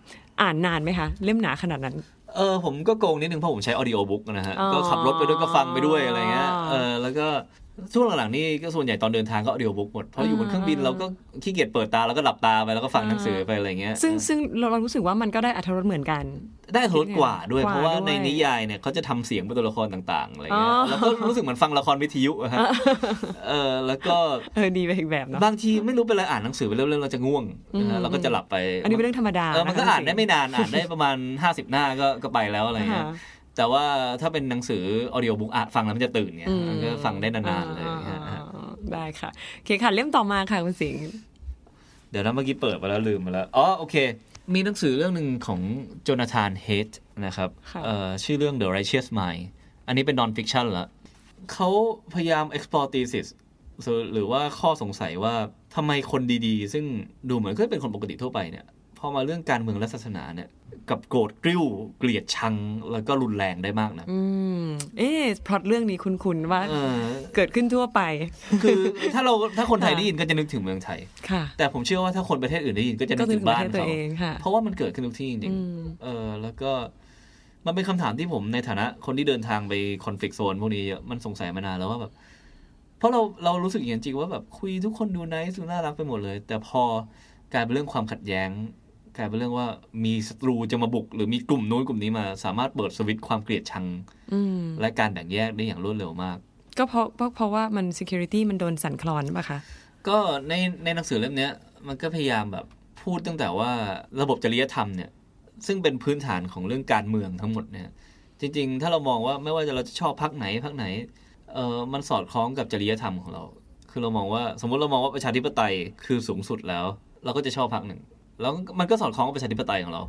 อ่านนานไหมคะ เล่มหนาขนาดนั้นเออผมก็โกงนิดนึงเพราะผมใช้ audiobook นะฮะอ๋อก็ขับรถไปด้วยก็ฟังไปด้วยอะไรเงี้ยเออแล้วก็ ช่วงหลังๆนี่ก็ส่วนใหญ่ตอนเดินทางก็ออดิโอบุ๊กหมด เพราะอยู่บนเครื่องบินเราก็ขี้เกียจเปิดตาแล้วก็หลับตาไปแล้วก็ฟังหนังสือไปอะไรเงี้ย ซึ่งซึ่งเราเรารู้สึกว่ามันก็ได้อัธรสเหมือนกัน ได้ทดกว่าด้วยกว่าเพราะว่าด้วยในนิยายเนี่ยเขาจะทำเสียงเป็นตัวละครต่างๆอะไรเงี้ยอ๋อแล้วก็รู้สึกเหมือนฟังละครวิทยุอะฮะเออแล้วก็เออดีไปอีกแบบเนาะบางทีไม่รู้เป็นอะไรอ่านหนังสือไปเรื่อยๆเราจะง่วงนะฮะเราก็จะหลับไป อันนี้เป็นเรื่องธรรมดาเออมันก็ะคะอ่านได้ไม่นานอ่านได้ประมาณ 50 หน้าก็ก็ไปแล้วอะไรเงี้ยค่ะ แต่ว่าถ้าเป็นหนังสือออดิโอบุ๊กอะฟังแล้วมันจะตื่นไงอืมมันก็ฟังได้นานๆเลยอ่ฮะอ่าได้ค่ะโอเคค่ะเล่มต่อมาค่ะคุณสิงห์เดี๋ยวนะเมื่อกี้เปิดไปแล้วลืมไปแล้วอ๋อโอเค มีหนังสือเรื่องหนึ่งของโจนาธานเฮดนะครับค่ะเอ่อชื่อเรื่อง The Righteous Mind อันนี้เป็น non fiction ละเขาพยายาม explore thesis หรือว่าข้อสงสัยว่าทำไมคนดีๆ ซึ่งดูเหมือนก็เป็นคนปกติทั่วไปเนี่ยพอมาเรื่องการเมืองและศาสนาเนี่ย กับโกรธกริ้วเกลียดชังแล้วก็รุนแรงได้มากนะอืมเอ๊ะพล็อตเรื่องนี้คุ้นๆว่าเออเกิดขึ้นทั่วไป คือถ้าเราถ้าคนไทยค่ะได้ยินก็จะนึกถึงเมืองไทยค่ะ แต่ผมเชื่อว่าถ้าคนประเทศอื่นได้ยินก็จะนึก็กถึถึงงประบ้านเทศตัวเขาเองค่ะเพราะว่ามันเกิดขึ้นทุกที่จริงอืมๆเออแล้วก็มันเป็นคำถามที่ผมในฐานะคนที่เดินทางไปคอน FLICT โซนพวกนี้เยอะมันสงสัยมานานแล้วว่าแบบ เพราะเราเรารู้สึกอย่างนั้นจริงว่าแบบคุยทุกคนดูไนท์ดูน่ารักไปหมดเลย แต่พอกลายเป็นเรื่องความขัดแย้ง กลายเป็นเรื่องว่ามีศัตรูจะมาบุก หรือมีกลุ่มนู้นกลุ่มนี้มา สามารถเปิดสวิตช์ความเกลียดชังอืมและการแบ่งแยกได้อย่างรวดเร็วมาก ก็เพราะเพราะเพราะว่ามัน security มันโดนสั่นคลอนป่ะคะ ก็ในในหนังสือเล่มเนี้ยมันก็พยายามแบบพูดตั้งแต่ว่าระบบจริยธรรมเนี่ย ซึ่งเป็นพื้นฐานของเรื่องการเมืองทั้งหมดเนี่ย จริง ๆ ถ้าเรามองว่าไม่ว่าจะเราจะชอบพักไหนพักไหนเออมันสอดคล้องกับจริยธรรมของเรา คือเรามองว่าสมมุติเรามองว่าประชาธิปไตยคือสูงสุดแล้ว เราก็จะชอบพักหนึ่ง แล้วมันก็สอดคล้องกับประชาธิปไตยของเรา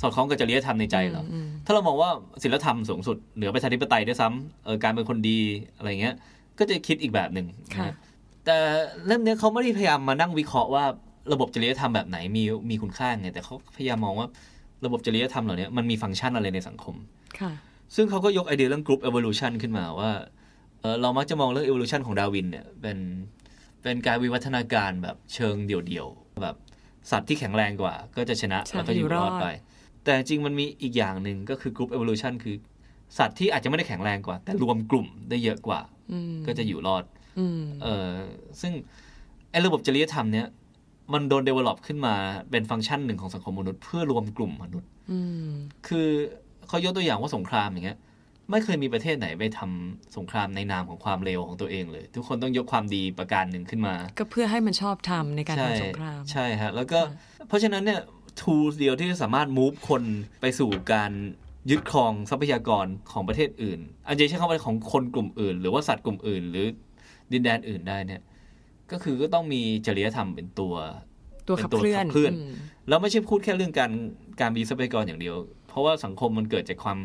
สอดคล้องกับจริยธรรมในใจเราอืมถ้าเรามองว่าศีลธรรมสูงสุดเหนือประชาธิปไตยด้วยซ้ำเออการเป็นคนดีอะไรเงี้ย ก็จะคิดอีกแบบหนึ่งค่ะนะแต่เล่มเนี้ยเขาไม่ได้พยายามมานั่งวิเคราะห์ว่าระบบจริยธรรมแบบไหนมีมีคุณค่าไงแต่เขาพยายามมองว่าระบบจริยธรรมเหล่านี้มันมีฟังก์ชันอะไรในสังคมค่ะซึ่งเขาก็ยกไอเดียเรื่อง group evolution ขึ้นมาว่าเออเรามักจะมองเรื่อง evolution ของดาร์วินเนี่ยเป็นเป็นการวิวัฒนาการแบบเชิงเดี่ยวๆแบบ สัตว์ที่แข็งแรงกว่า ก็จะชนะใช่แล้วก็อยู่อยู่รรออดดไป แต่จริงมันมีอีกอย่างหนึ่งก็คือ group evolution คือ สัตว์ที่อาจจะไม่ได้แข็งแรงกว่า แต่รวมกลุ่มได้เยอะกว่าอืมก็จะอยู่รอดอืมเออซึ่งไอ้ระบบจริยธรรมเนี้ยมันโดน develop ขึ้นมาเป็นฟังก์ชันหนึ่งของสังคมมนุษย์ เพื่อรวมกลุ่มมนุษย์อืมคือเขายกตัวอย่างว่าสงครามอย่างเงี้ย ไม่เคยมีประเทศไหนไปทำสงครามในนามของความเลวของตัวเองเลย ทุกคนต้องยกความดีประการหนึ่งขึ้นมา ก็เพื่อให้มันชอบทำในการใช่ทำสงคราม ใช่ฮะแล้วก็เพราะฉะนั้นเนี่ย tools เดียวที่จะสามารถ move คนไปสู่การยึดครองทรัพยากรของประเทศอื่น อันจะใช้คำว่าของคนกลุ่มอื่น หรือว่าสัตว์กลุ่มอื่น หรือดินแดนอื่นได้เนี่ย ก็คือก็ต้องมีจริยธรรมเป็นตัวตัวขับเคลื่อนเป็นตัวขับเคลื่อนมแล้วไม่ใช่พูดแค่เรื่องการการมีทรัพยากรอย่างเดียว เพราะว่าสังคมมันเกิดจากความ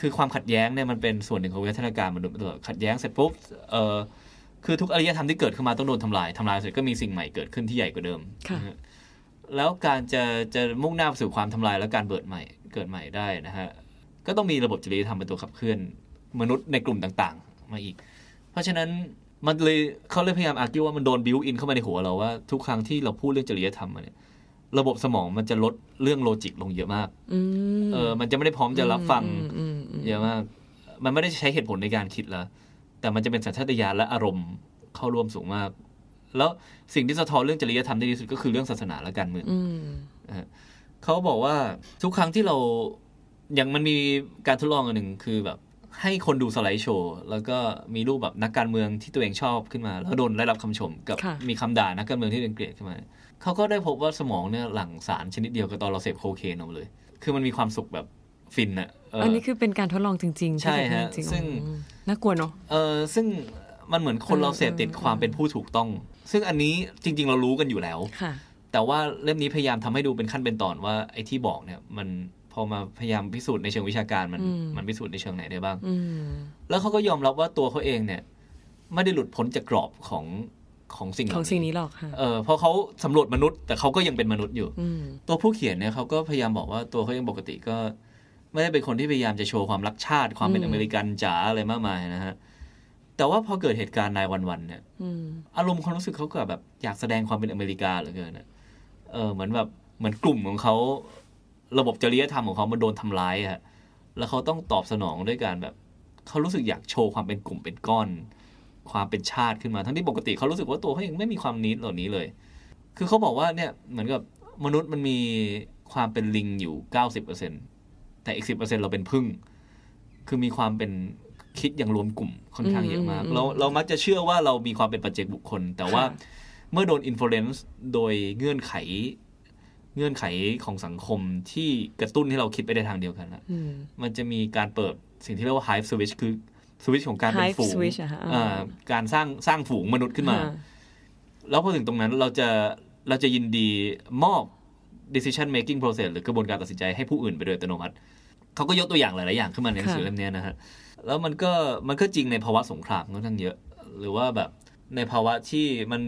คือความขัดแย้งเนี่ยมันเป็นส่วนหนึ่งของวิวัฒนาการมนุษย์มาตลอดขัดแย้งเสร็จปุ๊บเออคือทุกอารยธรรมที่เกิดขึ้นมาต้องโดนทำลายทำลายเสร็จก็มีสิ่งใหม่เกิดขึ้นที่ใหญ่กว่าเดิมค่ะนะฮะแล้วการจะจะมุ่งหน้าไปสู่ความทำลายและการเบิดใหม่เกิดใหม่ได้นะฮะก็ต้องมีระบบจริยธรรมเป็นตัวขับเคลื่อนมนุษย์ในกลุ่มต่างๆ มาอีก เพราะฉะนั้นมันเลยเขาเลยพยายาม argue ว่ามันโดน built-in เข้ามาในหัวเราว่าทุกครั้งที่เราพูดเรื่องจริยธรรมมาเนี่ย ระบบสมองมันจะลดเรื่อง logic ลงเยอะมากอืมเออ มันจะไม่ได้พร้อมจะรับฟังอืมอืมอืมเยอะมาก มันไม่ได้ใช้เหตุผลในการคิดแล้ว แต่มันจะเป็นสัญชาตญาณและอารมณ์เข้าร่วมสูงมาก แล้วสิ่งที่สะท้อนเรื่องจริยธรรมได้ดีที่สุดก็คือเรื่องศาสนาและการเมืองอืมเขาบอกว่าทุกครั้งที่เราอย่างมันมีการทดลองอันหนึ่งคือแบบให้คนดูสไลด์โชว์ แล้วก็มีรูปแบบนักการเมืองที่ตัวเองชอบขึ้นมา แล้วโดนได้รับคำชมกับค่ะมีคำด่านักการเมืองที่ตัวเองเกลียดขึ้นมา เขาก็ได้พบว่าสมองเนี่ยหลั่งสารชนิดเดียวกับตอนเราเสพโคเคนออกมาเลย คือมันมีความสุขแบบฟินอะเอออันนี้คือเป็นการทดลองจริง ๆ ใช่ฮะที่เกิดขึ้นจริๆซึ่งอืมน่ากลัวเนาะเออซึ่งมันเหมือนคนเราเสพติดความเป็นผู้ถูกต้อง ซึ่งอันนี้จริง ๆ เรารู้กันอยู่แล้วค่ะแต่ว่าเล่มนี้พยายามทำให้ดูเป็นขั้นเป็นตอนว่าไอ้ที่บอกเนี่ย มันพอมาพยายามพิสูจน์ในเชิงวิชาการมันอืมมันพิสูจน์ในเชิงไหนได้บ้างอืมแล้วเขาก็ยอมรับว่าตัวเขาเองเนี่ย ไม่ได้หลุดพ้นจากกรอบของ ของสิ่งเหขล่าองสิ่งนี้หรอกค่ะเออเพราะเขาสำรวจมนุษย์ แต่เขาก็ยังเป็นมนุษย์อยู่อืมตัวผู้เขียนเนี่ยเขาก็พยายามบอกว่าตัวเขาเองปกติก็ ไม่ได้เป็นคนที่พยายามจะโชว์ความรักชาติความเป็นอืมอเมริกันจ๋าอะไรมากมายนะฮะแต่ว่าพอเกิดเหตุการณ์นายวันๆเนี่ยอืมอารมณ์ความรู้สึกเขาก็แบบอยากแสดงความเป็นอเมริกาเหลือเกินอะเออเหมือนแบบเหมือนกลุ่มของเขาระบบจริยธรรมของเขามันโดนทำร้ายอะแล้วเขาต้องตอบสนองด้วยการแบบเขารู้สึกอยากโชว์ความเป็นกลุ่มเป็นก้อน ความเป็นชาติขึ้นมา ทั้งที่ปกติเขารู้สึกว่าตัวเขาเองไม่มีความนิดเหล่านี้เลย คือเขาบอกว่าเนี่ยเหมือนกับมนุษย์มันมีความเป็นลิงอยู่เก้าสิบเปอร์เซ็นแต่อีกสิบเปอร์เซ็นเราเป็นพึ่ง คือมีความเป็นคิดอย่างรวมกลุ่มค่อนข้างเยอะมากอืมอืมเราเรามักจะเชื่อว่าเรามีความเป็นปัจเจกบุคคล แต่ว่าค่ะเมื่อโดนอิ f ฟ u เ n นซ์โดยเงื่อนไข เงื่อนไขของสังคมที่กระตุ้นให้เราคิดไปในทางเดียวกันละอืมมันจะมีการเปิดสิ่งที่เรียกว่า hive switch คือ สวิตช์ของการเป็น Hive ฝูง switch อะฮะอ่าการสร้างสร้างฝูงมนุษย์ขึ้นมาอ่าแล้วพอถึงตรงนั้นเราจะเราจะยินดีมอบ decision making process หรือกระบวนการตัดสินใจให้ผู้อื่นไปโดยอัตโนมัติเขาก็ยกตัวอย่างหลาย ๆ อย่างขึ้นมาในหนังสือค่ะเล่มเนี้ยนะฮะแล้วมันก็มันก็จริงในภาวะสงครามค่อนข้างเยอะ หรือว่าแบบในภาวะที่มัน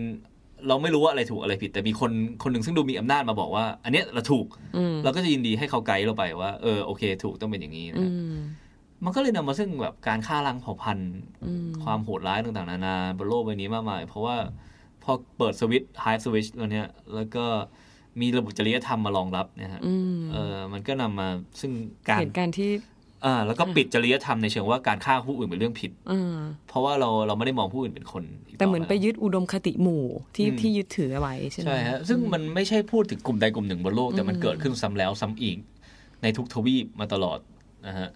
เราไม่รู้ว่าอะไรถูกอะไรผิด แต่มีคนคนหนึ่งซึ่งดูมีอำนาจมาบอกว่า อันเนี้ยเราถูกอืมเราก็จะยินดีให้เขาไกด์เราไปว่า เออโอเค ถูกต้องเป็นอย่างนี้นะอืฮะ มมันก็เลยนำมาซึ่งแบบการฆ่าล้างเผ่าพันธุ์อืมความโหดร้ายต่างๆ นานาบนโลกใบนี้มากมาย เพราะว่าพอเปิดสวิตช์ไฮสวิตช์ตัวเนี้ยแล้วก็มีระบบจริยธรรมมารองรับเนะฮะอืมเออมันก็นำมาซึ่งการเหตุการณ์ที่อ่าแล้วก็ปิดจริยธรรมในเชิงว่าการฆ่าผู้อื่นเป็นเรื่องผิดอืมเพราะว่าเราเราไม่ได้มองผู้อื่นเป็นคนกแต่เหมือนล้วไปยึดอุดมคติหมู่ที่อืมที่ยึดถือเอาไว้ใช่ไหมใช่ฮะซึ่งมันไม่ใช่พูดถึงกลุ่มใดกลุ่มหนึ่งบนโลกแต่มันอืมเกิดขึ้นซ้ำแล้วซ้ำอีกในทุกทวีปมาตลอดนะฮะ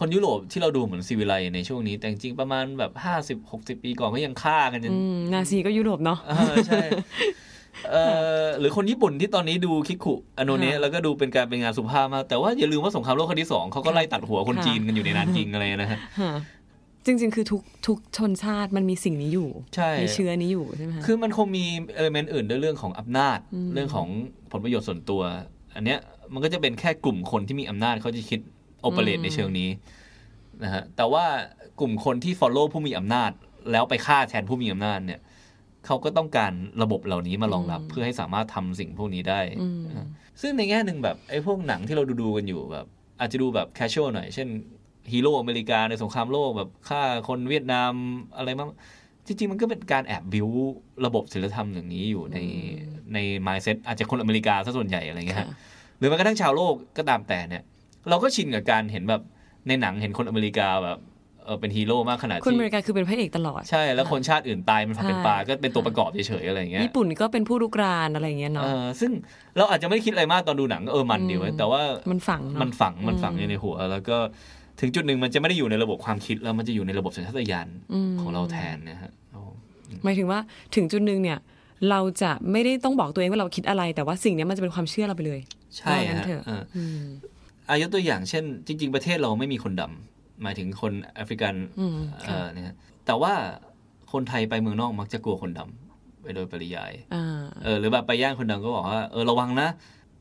คนยุโรปที่เราดูเหมือนซีวิไลในช่วงนี้แต่จริงๆประมาณแบบห้าสิบหกสิบปีก่อนก็ยังฆ่ากันจนอืมนาซีก็ยุโรปเนาะเออใช่เออหรือคนญี่ปุ่นที่ตอนนี้ดูคิคุอโนเนะค่ะแล้วก็ดูเป็นการเป็นงานสุภาพมากแต่ว่าอย่าลืมว่าสงครามโลกครั้งที่สองเขาก็ไล่ตัดหัวคนค่ะจีนกันอยู่ในนานจริงอะไรนะฮะฮะจริง ๆ คือทุกทุกชนชาติมันมีสิ่งนี้อยู่ใช่มีเชื้อนี้อยู่ใช่ไหมคะคือมันคงมีเอลเมนต์อื่นด้วยเรื่องของอำนาจอืมเรื่องของผลประโยชน์ส่วนตัว อันเนี้ยมันก็จะเป็นแค่กลุ่มคนที่มีอำนาจเขาจะคิด โอเปเรตในเชิงนี้นะฮะแต่ว่ากลุ่มคนที่ follow ผู้มีอำนาจ แล้วไปฆ่าแทนผู้มีอำนาจเนี่ยเขาก็ต้องการระบบเหล่านี้มารองรับ เพื่อให้สามารถทำสิ่งพวกนี้ได้อืมนะซึ่งในแง่หนึ่งแบบไอ้พวกหนังที่เราดูๆกันอยู่แบบ อาจจะดูแบบแคชชวลหน่อย เช่นฮีโร่อเมริกาในสงครามโลกแบบฆ่าคนเวียดนามอะไรบ้างจริง ๆ มันก็เป็นการแอบบิวระบบศิลธรรมอย่างนี้อยู่ในในมายเซ็ตอาจจะคนอเมริกาซะส่วนใหญ่อะไรเงี้ยฮะค่ะหรือแม้กระทั่งชาวโลกก็ตามแต่เนี่ย เราก็ชินกับการเห็นแบบในหนังเห็นคนอเมริกาแบบเออเป็นฮีโร่มากขนาดคนที่อเมริกาคือเป็นพระเอกตลอด ใช่ แล้วคนชาติอื่นตายมันผักเป็นปลาใช่ก็เป็นตัวประกอบเฉยๆอะไรเงี้ยญี่ปุ่นก็เป็นผู้รุกรานอะไรอย่างเงี้ยเนาะเออซึ่งเราอาจจะไม่ได้คิดอะไรมากตอนดูหนังเออมันดีเว้ยอืมแต่ว่ามันฝังเนาะมันฝังมันฝังอืมอยู่ในหัว แล้วก็ถึงจุดหนึ่งมันจะไม่ได้อยู่ในระบบความคิดแล้วมันจะอยู่ในระบบสัญชาตญาณมของเราแทนนะฮะโอ้หมายถึงว่าถึงจุดหนึ่งเนี่ย เราจะไม่ได้ต้องบอกตัวเองว่าเราคิดอะไร แต่ว่าสิ่งเนี้ยมันจะเป็นความเชื่อเราไปเลยใช่ว่างั้นฮะเถ อะเอออืมอายกตัวอย่างเช่น จริง ๆ ประเทศเราไม่มีคนดำหมายถึงคนแอฟริกันอืมเอค่ะอเนี่ยแต่ว่าคนไทยไปเมืองนอกมักจะกลัวคนดำไปโดยปริยายอ่าเออหรือแบบไปย่านคนดำก็บอกว่าเออระวังนะ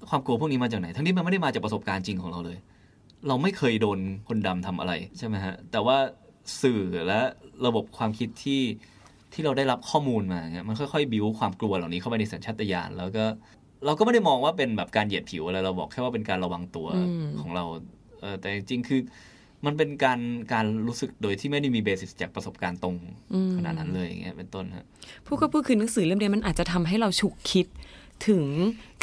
ความกลัวพวกนี้มาจากไหน ทั้งที่มันไม่ได้มาจากประสบการณ์จริงของเราเลย เราไม่เคยโดนคนดำทำอะไรใช่ไหมฮะแต่ว่าสื่อและระบบความคิดที่ที่เราได้รับข้อมูลมาเนี่ยมันค่อยๆ บิวความกลัวเหล่านี้เข้าไปในสัญชาตญาณแล้วก็ เราก็ไม่ได้มองว่าเป็นแบบการเหยียดผิวอะไรเราบอกแค่ว่าเป็นการระวังตัวอืมของเราเออแต่จริงๆคือมันเป็นการการรู้สึกโดยที่ไม่ได้มีเบสิสจากประสบการณ์ตรงอืมขนาดนั้นเลยอย่างเงี้ยเป็นต้นฮะพูดก็พูดคือหนังสือเล่มเนี้ยมันอาจจะทำให้เราฉุกคิดถึง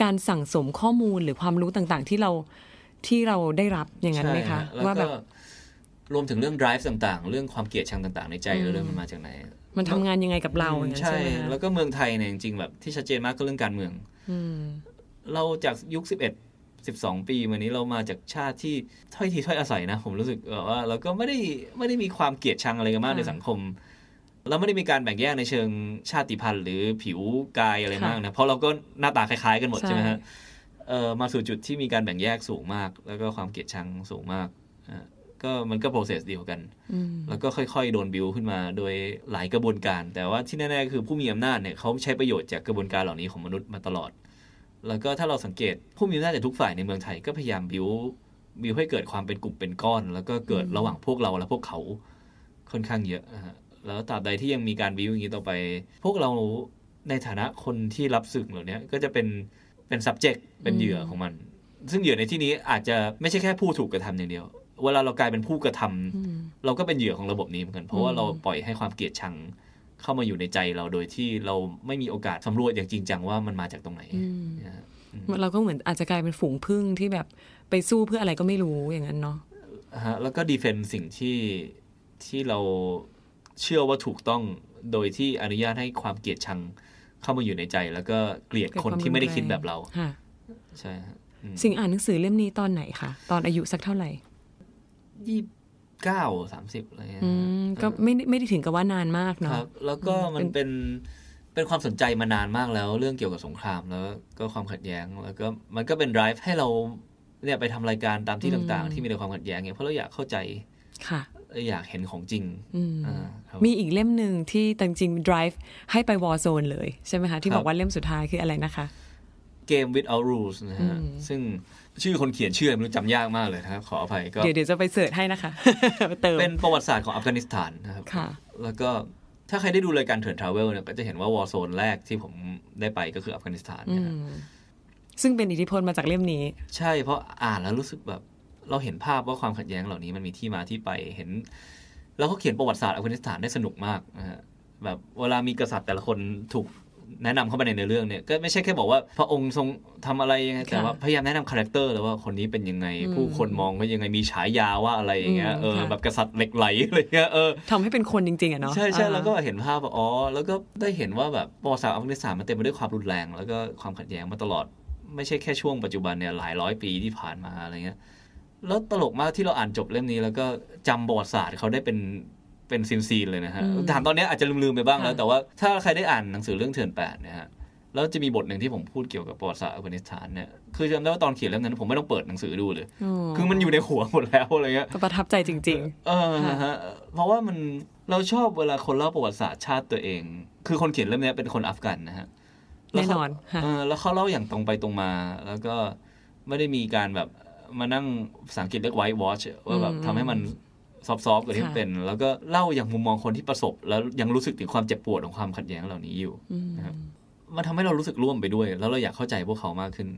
การสั่งสมข้อมูลหรือความรู้ต่างๆ ที่เราที่เราได้รับอย่างนั้นไหมคะใช่ฮแล้วว่าแบก็บรวมถึงเรื่อง drive ต่างๆ เรื่องความเกลียดชังต่าง ๆ ในใจอืมเรื่องมันมาจากไหน มันทำงานยังไงกับเราอย่างนั้นใช่ใช่ไหมคะแล้วก็เมืองไทยเนี่ยจริงๆแบบที่ชัดเจนมากก็เรื่องการเมืองอืมเราจากยุค11 12ปีมานี้เรามาจากชาติที่ถ้อยทีถ้อยอาศัยนะ ผมรู้สึกเออว่า เราก็ไม่ได้ไม่ได้มีความเกลียดชังอะไรกันมากค่ะในสังคม เราไม่ได้มีการแบ่งแยกในเชิงชาติพันธุ์หรือผิวกายอะไรค่ะมากนะเพราะเราก็หน้าตาคล้ายๆกันหมดใช่ใช่ไหมฮะเออมาสู่จุดที่มีการแบ่งแยกสูงมาก แล้วก็ความเกลียดชังสูงมากอะ ก็มันก็ process เดียวกันอืมแล้วก็ค่อยๆ โดนบิวขึ้นมาโดยหลายกระบวนการ แต่ว่าที่แน่ๆคือผู้มีอำนาจเนี่ยเขาใช้ประโยชน์จากกระบวนการเหล่านี้ของมนุษย์มาตลอด แล้วก็ถ้าเราสังเกตผู้มีอำนาจจากทุกฝ่ายในเมืองไทยก็พยายามบิวบิวให้เกิดความเป็นกลุ่มเป็นก้อน แล้วก็เกิดระหว่างพวกเราและพวกเขาค่อนข้างเยอะนะฮะแล้วตราบใดที่ยังมีการบิวอย่างนี้ต่อไป พวกเราในฐานะคนที่รับสึกเหล่านี้ก็จะเป็นเป็น subject เป็นเหยื่อของมัน ซึ่งเหยื่อในที่นี้อาจจะไม่ใช่แค่ผู้ถูกกระทำอย่างเดียว เวลาเรากลายเป็นผู้กระทำเราก็เป็นเหยื่อของระบบนี้เหมือนกัน เพราะว่าเราปล่อยให้ความเกลียดชังเข้ามาอยู่ในใจเราโดยที่เราไม่มีโอกาสสำรวจอย่างจริงจังว่ามันมาจากตรงไหนนะฮะเราก็เหมือนอาจจะกลายเป็นฝูงพึ่งที่แบบไปสู้เพื่ออะไรก็ไม่รู้อย่างนั้นเนาะฮะแล้วก็ดีเฟนสิ่งที่ที่เราเชื่อว่าถูกต้องโดยที่อนุญาตให้ความเกลียดชังเข้ามาอยู่ในใจ แล้วก็เกลียดคนที่ไม่ได้คิดแบบเราค่ะใช่ฮะสิ่งอ่านหนังสือเล่มนี้ตอนไหนคะตอนอายุสักเท่าไหร่ ยี่เก้าสามสิบอะไรเงี้ยอืมก็ไม่ได้ไม่ได้ถึงกับว่านานมากคเนาะรับแล้วก็มันเป็นเป็นความสนใจมานานมากแล้ว เรื่องเกี่ยวกับสงครามแล้วก็ความขัดแย้งแล้วก็มันก็เป็น drive ให้เราเนี่ยไปทำรายการตามที่ต่างๆ ที่มีแต่ความขัดแย้งเนี่ยเพราะเราอยากเข้าใจค่ะอยากเห็นของจริงอืมอ่าครับมีอีกเล่มหนึ่งที่จริงๆ drive ให้ไปวอ r z โซนเลย ใช่ไหมคะ ที่ครับบอกว่าเล่มสุดท้ายคืออะไรนะคะเกม without rules นะฮะ ซึ่ง ชื่อคนเขียนชื่อไม่รู้จำยากมากเลยนะครับขออภัยก็เดี๋ยวเดี๋ยวจะไปเสิร์ชให้นะคะเติมเป็นประวัติศาสตร์ของอัฟกานิสถานนะครับค่ะแล้วก็ถ้าใครได้ดูรายการเถื่อนทราเวลเนี่ยก็จะเห็นว่าวอร์โซนแรกที่ผมได้ไปก็คืออัฟกานิสถานอืนะฮะมซึ่งเป็นอิทธิพลมาจากเล่มนี้ ใช่เพราะอ่านแล้วรู้สึกแบบเราเห็นภาพว่าความขัดแย้งเหล่านี้มันมีที่มาที่ไปเห็น แล้วเขาเขียนประวัติศาสตร์อัฟกานิสถานได้สนุกมากนะฮะแบบเวลามีกษัตริย์แต่ละคนถูก แนะนำเข้ามาในเนื้อเรื่องเนี่ยก็ไม่ใช่แค่บอกว่าพระองค์ทรงทำอะไรยังไงแต่ว่าพยายามแนะนำ character แล้วว่าคนนี้เป็นยังไง ผู้คนมองว่ายังไงมีฉายาว่าอะไรอย่างเงี้ยเออค่ะแบบกษัตริย์เหล็กไหลอะไรเงี้ยเออทำให้เป็นคนจริงๆอะเนาะใช่ใช่อ่าแล้วก็เห็นภาพว่าอ๋อแล้วก็ได้เห็นว่าแบบประวัติศาสตร์อัฟกานิสถานมันเต็มไปด้วยความรุนแรง แล้วก็ความขัดแย้งมาตลอด ไม่ใช่แค่ช่วงปัจจุบันเนี่ยหลายร้อยปีที่ผ่านมาอะไรเงี้ยแล้วตลกมากที่เราอ่านจบเล่มนี้แล้วก็จำประวัติศาสตร์เขาได้เป็น เป็น scene scene ๆเลยนะฮะถามตอนนี้อาจจะลืมๆไปบ้างแล้ว แต่ว่าถ้าใครได้อ่านหนังสือเรื่องเถื่อนแปดเนี่ยฮะแล้วจะมีบทหนึ่งที่ผมพูดเกี่ยวกับประวัติศาสตร์อัฟกานิสถานเนี่ยคือจำได้ว่าตอนเขียนเล่มนั้นผมไม่ต้องเปิดหนังสือดูเลย คือมันอยู่ในหัวหมดแล้วอะไรเงี้ยก็ประทับใจจริงเออฮะเพราะว่ามันเราชอบเวลาคนเล่าประวัติศาสตร์ชาติตัวเอง คือคนเขียนเรื่องนี้เป็นคนอัฟกันนะฮะแน่นอนแล้วเขาค่ะเออแล้วเขาเล่าอย่างตรงไปตรงมา แล้วก็ไม่ได้มีการแบบมานั่งภาษาอังกฤษเรียก white watch ว่าแบบทำให้มัน ซอฟต์ๆกว่าที่มันค่ะเป็น แล้วก็เล่าอย่างมุมมองคนที่ประสบ แล้วยังรู้สึกถึงความเจ็บปวดของความขัดแย้งเหล่านี้อยู่อืมนะครับมันทำให้เรารู้สึกร่วมไปด้วย แล้วเราอยากเข้าใจพวกเขามากขึ้น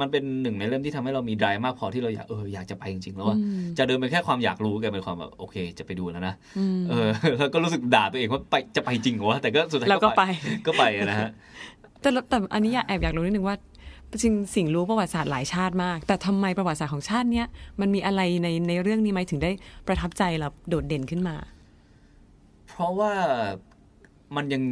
มันเป็นหนึ่งในเล่มที่ทำให้เรามี drive มากพอที่เราอยากเอออยากจะไปจริงๆแล้วว่าจะเดินไปแค่ความอยากรู้กลายเป็นความแบบโอเค จะไปดูแล้วนะอืมเออแล้วก็รู้สึกด่าตัวเองว่าไปจะไปจริงเหรอวะแต่ก็สุดท้ายแล้วก็ไปก็ไปอะนะฮะแต่ละแต่อันนี้อยากแอบอยากรู้นิดนึงว่า จริงสิ่งรู้ประวัติศาสตร์หลายชาติมาก แต่ทำไมประวัติศาสตร์ของชาติเนี้ยมันมีอะไรในในเรื่องนี้ไหมถึงได้ประทับใจเราโดดเด่นขึ้นมา เพราะว่ามันยัง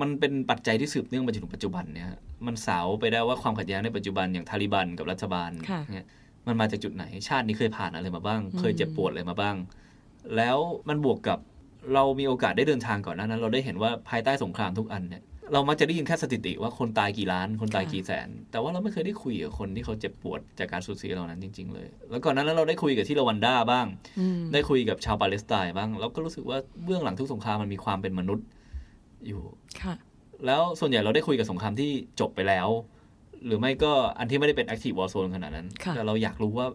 มันเป็นปัจจัยที่สืบเนื่องมาจนถึงปัจจุบันเนี่ยฮะมันสาวไปได้ว่าความขัดแย้งในปัจจุบันอย่างทาลิบันกับรัฐบาลค่ะเนี่ยมันมาจากจุดไหนชาตินี้เคยผ่านอะไรมาบ้าง เคยเจ็บปวดอะไรมาบ้าง แล้วมันบวกกับเรามีโอกาสได้เดินทางก่อนหน้านั้น เราได้เห็นว่าภายใต้สงครามทุกอันเนี่ย เรามักจะได้ยินแค่สถิติว่าคนตายกี่ล้าน คนตายกี่แสน แต่ว่าเราไม่เคยได้คุยกับคนที่เขาเจ็บปวดจากการสูญเสียเหล่านั้นจริง ๆ เลย แล้วก่อนหนานั้นเราได้คุยกับที่รวันด้าบ้างอืมได้คุยกับชาวปาเลสไตน์บ้าง เราก็รู้สึกว่าเบื้องหลังทุกสงครามมันมีความเป็นมนุษย์อยู่ค่ะแล้วส่วนใหญ่เราได้คุยกับสงครามที่จบไปแล้ว หรือไม่ก็อันที่ไม่ได้เป็น active war zone ขนาดนั้นค่ะแต่เราอยากรู้ว่า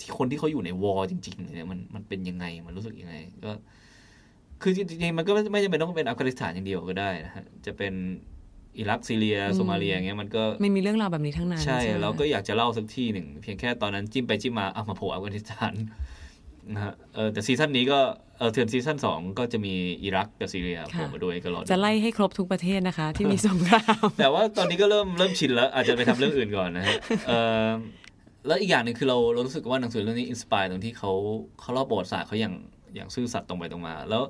ที่คนที่เขาอยู่ใน war จริงๆเนี่ยมันมันเป็นยังไง มันรู้สึกยังไง ก็ คือจริงๆมันก็ไม่ไม่จำเป็นต้องเป็นอัฟกานิสถานอย่างเดียวก็ได้นะฮะจะเป็นอิรักซีเรียโซมาเลียอย่างเงี้ยมันก็ไม่มีเรื่องราวแบบนี้ทั้งนั้น ใช่ไหมเราก็อยากจะเล่าสักที่หนึ่ง เพียงแค่ตอนนั้นจิ้มไปจิ้มมาเอามาโผล่อัฟกานิสถานนะฮะเออแต่ season นี้ก็เออเถื่อน season สองก็จะมีอิรักกับซีเรียโผล่มาด้วยก็รอดูจะไล่ให้ครบทุกประเทศนะคะ ที่มีสงครามแต่ว่าตอนนี้ก็เริ่มเริ่มชินแล้ว อาจจะไปทำเรื่องอื่นก่อนนะฮะเออแล้วอีกอย่างหนึ่งคือเราเรารู้สึกว่าหนังสือเรื่องนี้อินสปายตรงที่เขาเขาเล่าประวัติศาสตร์เขาอย่าง อย่างซื่อสัตย์ตรงไปตรงมา แล้ว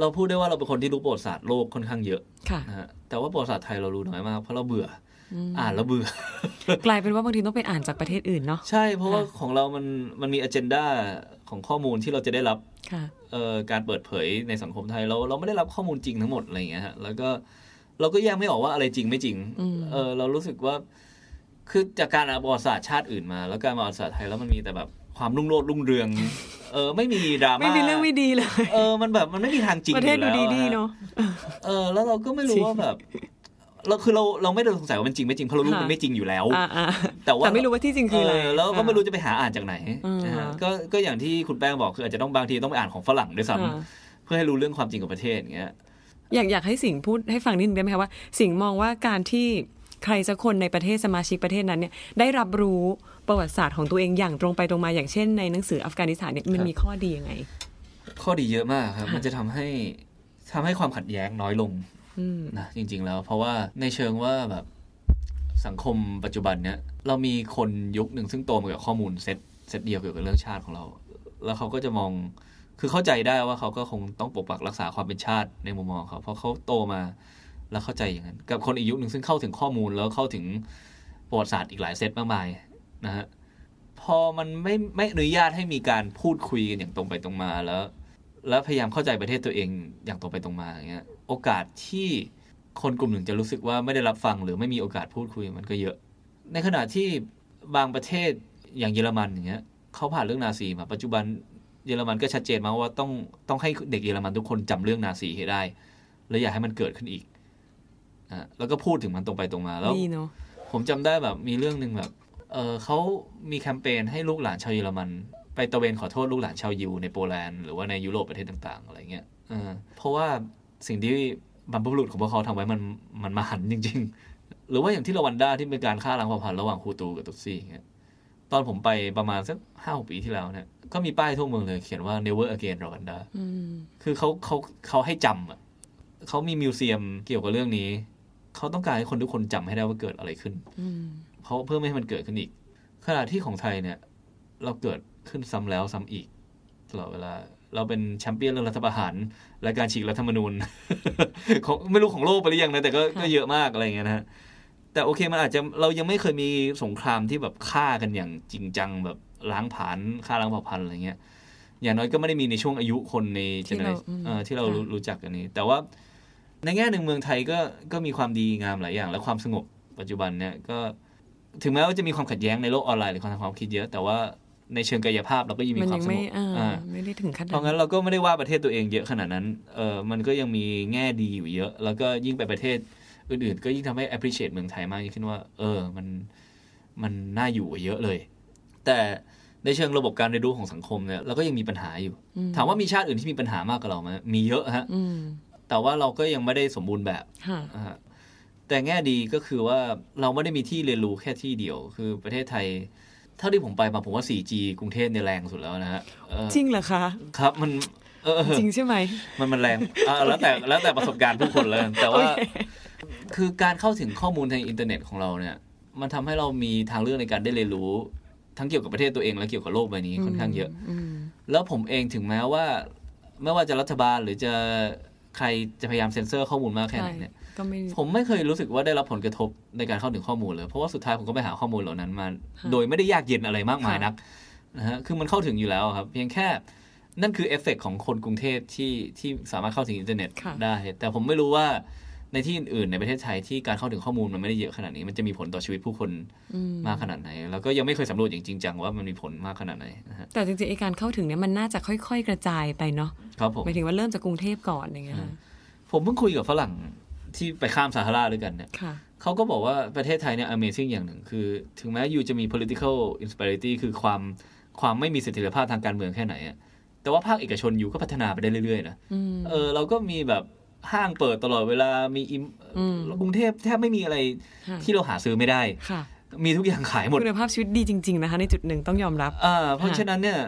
เราพูดได้ว่าเราเป็นคนที่รู้ประวัติศาสตร์โลกค่อนข้างเยอะค่ะนะฮะแต่ว่าประวัติศาสตร์ไทยเรารู้น้อยมากเพราะเราเบื่อออ่านแล้วเบื่อ กลายเป็นว่าบางทีต้องไปอ่านจากประเทศอื่นเนาะใช่เพราะว่าของเรามันมันมีอ g e n d a ของข้อมูลที่เราจะได้รับค่ะเอ่อการเปิดเผยในสังคมไทยเราเราไม่ได้รับข้อมูลจริงทั้งหมดอะไรอย่างเงี้ยฮะแล้วก็เราก็แยกไม่ออกว่าอะไรจริงไม่จริงอืมเออเรารู้สึกว่าคือจากการอ่านประวัติศาสตร์ชาติอื่นมา แล้วการมาประวัติศาสตร์ไทยแล้วมันมีแต่แบบ ความรุ่งโรจน์รุ่งเรือง เออ ไม่มีดราม่าไม่มีเรื่องไม่ดีเลย เออมันแบบมันไม่มีทางจริงประเทศอยู่ดูแล้วดีอๆฮเนาะเออ แล้วเราก็ไม่รู้ว่าแบบเราคือเราเราไม่ได้สงสัยว่ามันจริงไม่จริงเพราะเรารู้ค่ะมันไม่จริงอยู่แล้วอ่าอ่าแต่ว่าแต่ไม่รู้ว่าที่จริงคืออะไรเแล้วก็ไม่รู้จะไปหาอ่านจากไหนอืมนะฮะก็ก็อย่างที่คุณแป้งบอกคืออาจจะต้องบางทีต้องไปอ่านของฝรั่งด้วยซ้อ่าำเพื่อให้รู้เรื่องความจริงของประเทศอย่างเงี้ยอยากอยากให้สิงห์พูดให้ฟังนิดนึงได้ไหมคะว่า สิงห์มองว่าการที่ใครสักคนในประเทศสมาชิกประเทศนั้นเนี่ยได้รับรู้ ประวัติศาสตร์ของตัวเองอย่างตรงไปตรงมาอย่างเช่นในหนังสืออัฟกานิสถานเนี่ยมันมีข้อดียังไง ข้อดีเยอะมากครับค่ะมันจะทำให้ทำให้ความขัดแย้งน้อยลงอืมนะจริง ๆ แล้ว เพราะว่าในเชิงว่าแบบสังคมปัจจุบันเนี้ยเรามีคนยุคหนึ่งซึ่งโตมากับข้อมูลเซตเซตเดียวเกี่ยวกับเรื่องชาติของเรา แล้วเขาก็จะมองคือเข้าใจได้ว่าเขาก็คงต้องปกปักรักษาความเป็นชาติในมุมมองเขาเพราะเขาโตมาแล้วเข้าใจอย่างนั้น กับคนอีกยุคหนึ่งซึ่งเข้าถึงข้อมูลแล้วเข้าถึงประวัติศาสตร์อีกหลายเซตมากมาย นะฮะพอมันไม่ไม่อนุญาตให้มีการพูดคุยกันอย่างตรงไปตรงมาแล้ว แล้วพยายามเข้าใจประเทศตัวเองอย่างตรงไปตรงมาอย่างเงี้ยโอกาสที่คนกลุ่มหนึ่งจะรู้สึกว่าไม่ได้รับฟังหรือไม่มีโอกาสพูดคุยมันก็เยอะ ในขณะที่บางประเทศอย่างเยอรมันอย่างเงี้ยเขาผ่านเรื่องนาซีมาปัจจุบันเยอรมันก็ชัดเจนมากว่าต้องต้องให้เด็กเยอรมันทุกคนจำเรื่องนาซีให้ได้ และอย่าให้มันเกิดขึ้นอีกอะแล้วก็พูดถึงมันตรงไปตรงมาแล้วดีเนาะผมจำได้แบบมีเรื่องหนึ่งแบบ เออเขามีแคมเปญให้ลูกหลานชาวเยอรมัน ไปตระเวนขอโทษลูกหลานชาวยิวในโปแลนด์หรือว่าในยุโรปประเทศต่างๆ อะไรเงี้ยเออเพราะว่าสิ่งที่บรรพบุรุษของพวกเขาทำไว้มันมันมาหันจริง ๆ หรือว่าอย่างที่รวันด้าที่เป็นการฆ่าล้างเผ่าพันธุ์ระหว่างฮูตูกับตุตซี่อย่างเงี้ยตอนผมไปประมาณสักห้าหกปีที่แล้วเนี่ยก็มีป้ายทั่วเมืองเลยเขียนว่า never again รวันด้าอืมคือเขาเขาเขาให้จำอะเขามีมิวเซียมเกี่ยวกับเรื่องนี้ เขาต้องการให้คนทุกคนจำให้ได้ว่าเกิดอะไรขึ้นอืม เพราะเพื่อไม่ให้มันเกิดขึ้นอีก ขณะที่ของไทยเนี่ย เราเกิดขึ้นซ้ำแล้วซ้ำอีกตลอดเวลา เราเป็นแชมเปี้ยนเรื่องรัฐประหารและการฉีกรัฐธรรมนูญของไม่รู้ของโลกไปหรือยังนะแต่ก็ก็เยอะมากอะไรอย่างเงี้ยนะฮะแต่โอเคมันอาจจะเรายังไม่เคยมีสงครามที่แบบฆ่ากันอย่างจริงจังแบบล้างผลาญฆ่าล้างเผ่าพันธุ์อะไรเงี้ยอย่างน้อยก็ไม่ได้มีในช่วงอายุคนในเจที่เนอเราเรอืมเอ่อที่เรารู้ค่ะรู้จักกันนี้ แต่ว่าในแง่หนึ่งเมืองไทยก็ก็มีความดีงามหลายอย่าง และความสงบปัจจุบันเนี่ยก็ ถึงแม้ว่าจะมีความขัดแย้งในโลกออนไลน์หรือความทางความคิดเยอะ แต่ว่าในเชิงกายภาพเราก็ยังมีมันควายัมงสงไม่บอ่าอ่าไม่ได้ถึงขั้นเพราะงั้นเราก็ไม่ได้ว่าประเทศตัวเองเยอะขนาดนั้นเออมันก็ยังมีแง่ดีอยู่เยอะ แล้วก็ยิ่งไปประเทศอื่นๆ ก็ยิ่งทำให้ appreciate เมืองไทยมากยิ่งขึ้นว่า เออมันมันน่าอยู่กว่าเยอะเลย แต่ในเชิงระบบการเรียนรู้ของสังคมเนี่ยเราก็ยังมีปัญหาอยู่อืมถามว่ามีชาติอื่นที่มีปัญหามากกว่าเราไหมมีเยอะฮะอืมแต่ว่าเราก็ยังไม่ได้สมบูรณ์แบบค่ะอ่า แต่แง่ดีก็คือว่าเราไม่ได้มีที่เรียนรู้แค่ที่เดียว คือประเทศไทย เท่าที่ผมไปมาผมว่า 4G กรุงเทพเนี่ยแรงสุดแล้วนะฮะเออจริงเหรอคะ ครับมันเออจริงใช่ไหม มันมันแรงอ่าแล้วแต่แล้วแต่ประสบการณ์ทุกคนเลยแต่ว่าคือการเข้าถึงข้อมูลทางอินเทอร์เน็ตของเราเนี่ย มันทำให้เรามีทางเลือกในการได้เรียนรู้ ทั้งเกี่ยวกับประเทศตัวเองและเกี่ยวกับโลกใบนี้ค่อนข้างเยอะอืมแล้วผมเองถึงแม้ว่า ไม่ว่าจะรัฐบาลหรือจะใครจะพยายามเซ็นเซอร์ข้อมูลมากแค่ไหนเนี่ย ก็ไม่ผมไม่เคยรู้สึกว่าได้รับผลกระทบในการเข้าถึงข้อมูลเลย เพราะว่าสุดท้ายผมก็ไปหาข้อมูลเหล่านั้นมาค่ะโดยไม่ได้ยากเย็นอะไรมากมายค่ะนักนะฮะคือมันเข้าถึงอยู่แล้วครับ เพียงแค่นั่นคือเอฟเฟกต์ของคนกรุงเทพที่ที่สามารถเข้าถึงอินเทอร์เน็ตค่ะได้ แต่ผมไม่รู้ว่าในที่อื่นๆในประเทศไทยที่การเข้าถึงข้อมูลมันไม่ได้เยอะขนาดนี้ มันจะมีผลต่อชีวิตผู้คนอืมมากขนาดไหน แล้วก็ยังไม่เคยสำรวจอย่างจริงจังว่ามันมีผลมากขนาดไหนนะฮะแต่จริงๆไอการเข้าถึงเนี่ยมันน่าจะค่อย ๆ กระจายไปเนาะครับผมหมายถึงว่าเริ่มจากกรุงเทพก่อนอย่างเงี้ยค่ะผมเพิ่งคุยกับฝรั่ง ที่ไปข้ามซาฮาราด้วยกันเนี่ยค่ะเขาก็บอกว่าประเทศไทยเนี่ย amazing อย่างหนึ่ง คือ ถึงแม้อยู่จะมี political instability คือความความไม่มีเสถียรภาพทางการเมืองแค่ไหนอะแต่ว่าภาคเอกชนอยู่ก็พัฒนาไปได้เรื่อยๆนะอืมเออเราก็มีแบบห้างเปิดตลอดเวลามีอิมอืมกรุงเทพแทบไม่มีอะไรค่ะที่เราหาซื้อไม่ได้ค่ะมีทุกอย่างขายหมดคุณภาพชีวิตดีจริง ๆ นะคะ ในจุดหนึ่งต้องยอมรับอ่าเพราะค่ะฉะนั้นเนี่ย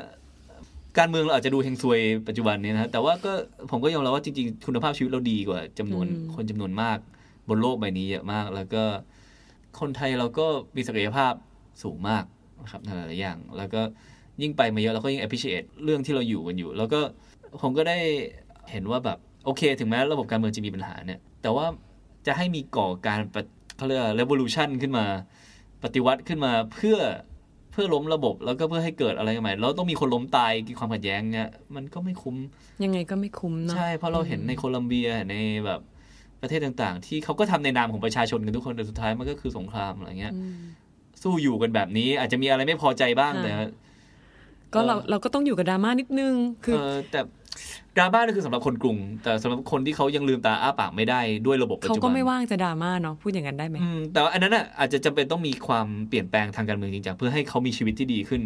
การเมืองเราอาจจะดูเฮงซวยปัจจุบันนี้นะฮะแต่ว่าก็ผมก็ยอมรับว่าจริงๆ คุณภาพชีวิตเราดีกว่าจำนวนคนจำนวนมาก บนโลกใบนี้เยอะมาก แล้วก็คนไทยเราก็มีศักยภาพสูงมากนะครับในหลายๆอย่าง แล้วก็ยิ่งไปมาเยอะเราก็ยิ่ง appreciate เรื่องที่เราอยู่กันอยู่ แล้วก็ผมก็ได้เห็นว่าแบบโอเค ถึงแม้ระบบการเมืองจะมีปัญหาเนี่ย แต่ว่าจะให้มีก่อการปะเขาเรียกว่า revolution ขึ้นมา ปฏิวัติขึ้นมาเพื่อ เพื่อล้มระบบแล้วก็เพื่อให้เกิดอะไรใหม่แล้วต้องมีคนล้มตายกินความขัดแย้งเนี่ยมันก็ไม่คุ้ม ยังไงก็ไม่คุ้มเนาะใช่เพราะเราเห็นในโคลัมเบียในแบบประเทศต่างๆ ที่เขาก็ทำในนามของประชาชนกันทุกคนแต่สุดท้ายมันก็คือสงครามอะไรเงี้ยอืมสู้อยู่กันแบบนี้ อาจจะมีอะไรไม่พอใจบ้างค่ะแต่ก็เราเราก็ต้องอยู่กับดราม่านิดนึง คือเออแต่ ดราม่านี่คือสำหรับคนกรุง แต่สำหรับคนที่เขายังลืมตาอ้าปากไม่ได้ด้วยระบบปัจเขาจุบันก็ไม่ว่างจะดราม่าเนาะพูดอย่างนั้นได้ไหมอืมแต่ว่าอันนั้นอะอาจจะจำเป็นต้องมีความเปลี่ยนแปลงทางการเมืองจริงจังเพื่อให้เขามีชีวิตที่ดีขึ้น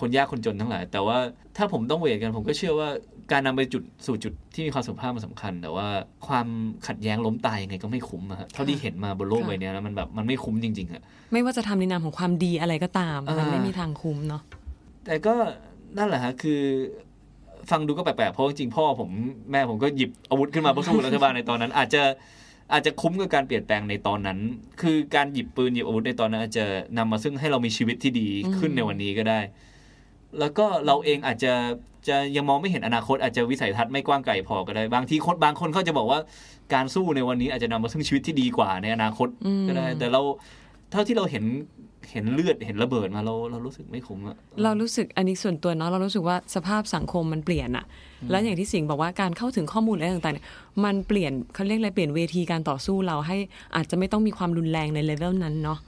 คนยากคนจนทั้งหลาย แต่ว่าถ้าผมต้องเวทกันผมก็เชื่อว่าการนำไปจุดสู่จุดที่มีความสุภาพมันสำคัญ แต่ว่าความขัดแย้งล้มตายยังไงก็ไม่คุ้มอะฮะเท่าที่เห็นมาบนโลกค่ะใบเนี้ยนะมันแบบมันไม่คุ้มจริงๆอะไม่ว่าจะทำในนามของความดีอะไรก็ตามอ่ามัมันไม่มีทางคุ้มเนาะแต่ก็นั่นแหละฮะคือ ฟังดูก็แปลกๆเพราะจริงๆพ่อผมแม่ผมก็หยิบอาวุธขึ้นมาเพื่อสู้กับรัฐบาลในตอนนั้น อาจจะอาจจะคุ้มกับการเปลี่ยนแปลงในตอนนั้น คือการหยิบปืนหยิบอาวุธในตอนนั้นอาจจะนำมาซึ่งให้เรามีชีวิตที่ดีขึ้นในวันนี้ก็ได้ แล้วก็เราเองอาจจะจะยังมองไม่เห็นอนาคตอาจจะวิสัยทัศน์ไม่กว้างไกลพอก็ได้ บางทีคนบางคนเขาจะบอกว่าการสู้ในวันนี้อาจจะนำมาซึ่งชีวิตที่ดีกว่าในอนาคตอืมก็ได้ แต่เราเท่าที่เราเห็น เห็นเลือดเห็นระเบิดมาเราเรารู้สึกไม่คุ้มอะเรารู้สึกอันนี้ส่วนตัวเนาะเรารู้สึกว่าสภาพสังคมมันเปลี่ยนอะแล้วอย่างที่สิงห์บอกว่าการเข้าถึงข้อมูลอะไรต่างๆเนี่ยมันเปลี่ยนเขาเรียกอะไรเปลี่ยนเวทีการต่อสู้เราให้อาจจะไม่ต้องมีความรุนแรงในเลเวลนั้นเนาะ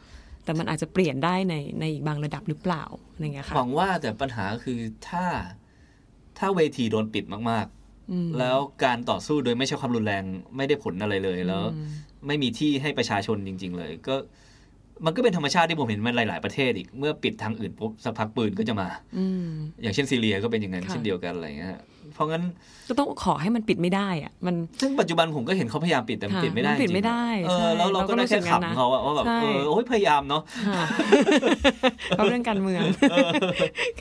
แต่มันอาจจะเปลี่ยนได้ในในอีกบางระดับหรือเปล่าอะไรเงี้ยค่ะหวังว่าแต่ปัญหาคือถ้าถ้าเวทีโดนปิดมากอืมๆแล้วการต่อสู้โดยไม่ใช่ความรุนแรงไม่ได้ผลอะไรเลยแล้วอืมไม่มีที่ให้ประชาชนจริง ๆ เลย ก็ มันก็เป็นธรรมชาติที่ผมเห็นมันหลาย ๆ ประเทศอีก เมื่อปิดทางอื่นปุ๊บสักพักปืนก็จะมาอืมอย่างเช่นซีเรียก็เป็นอย่างนั้นค่ะเช่นเดียวกันอะไรเงี้ยเพราะงั้นก็ต้องขอให้มันปิดไม่ได้อะมันซึ่งปัจจุบันผมก็เห็นเขาพยายามปิดแต่มันค่ะปิดไม่ได้มันปิดไม่ได้จริงๆเออใช่แล้วเราก็เราก็ได้รู้สึแค่กงั้นนะขำเขาอะว่าแบบใช่เออโอ้ยพยายามเนาะค่ะเพราะเรื่องการเมือง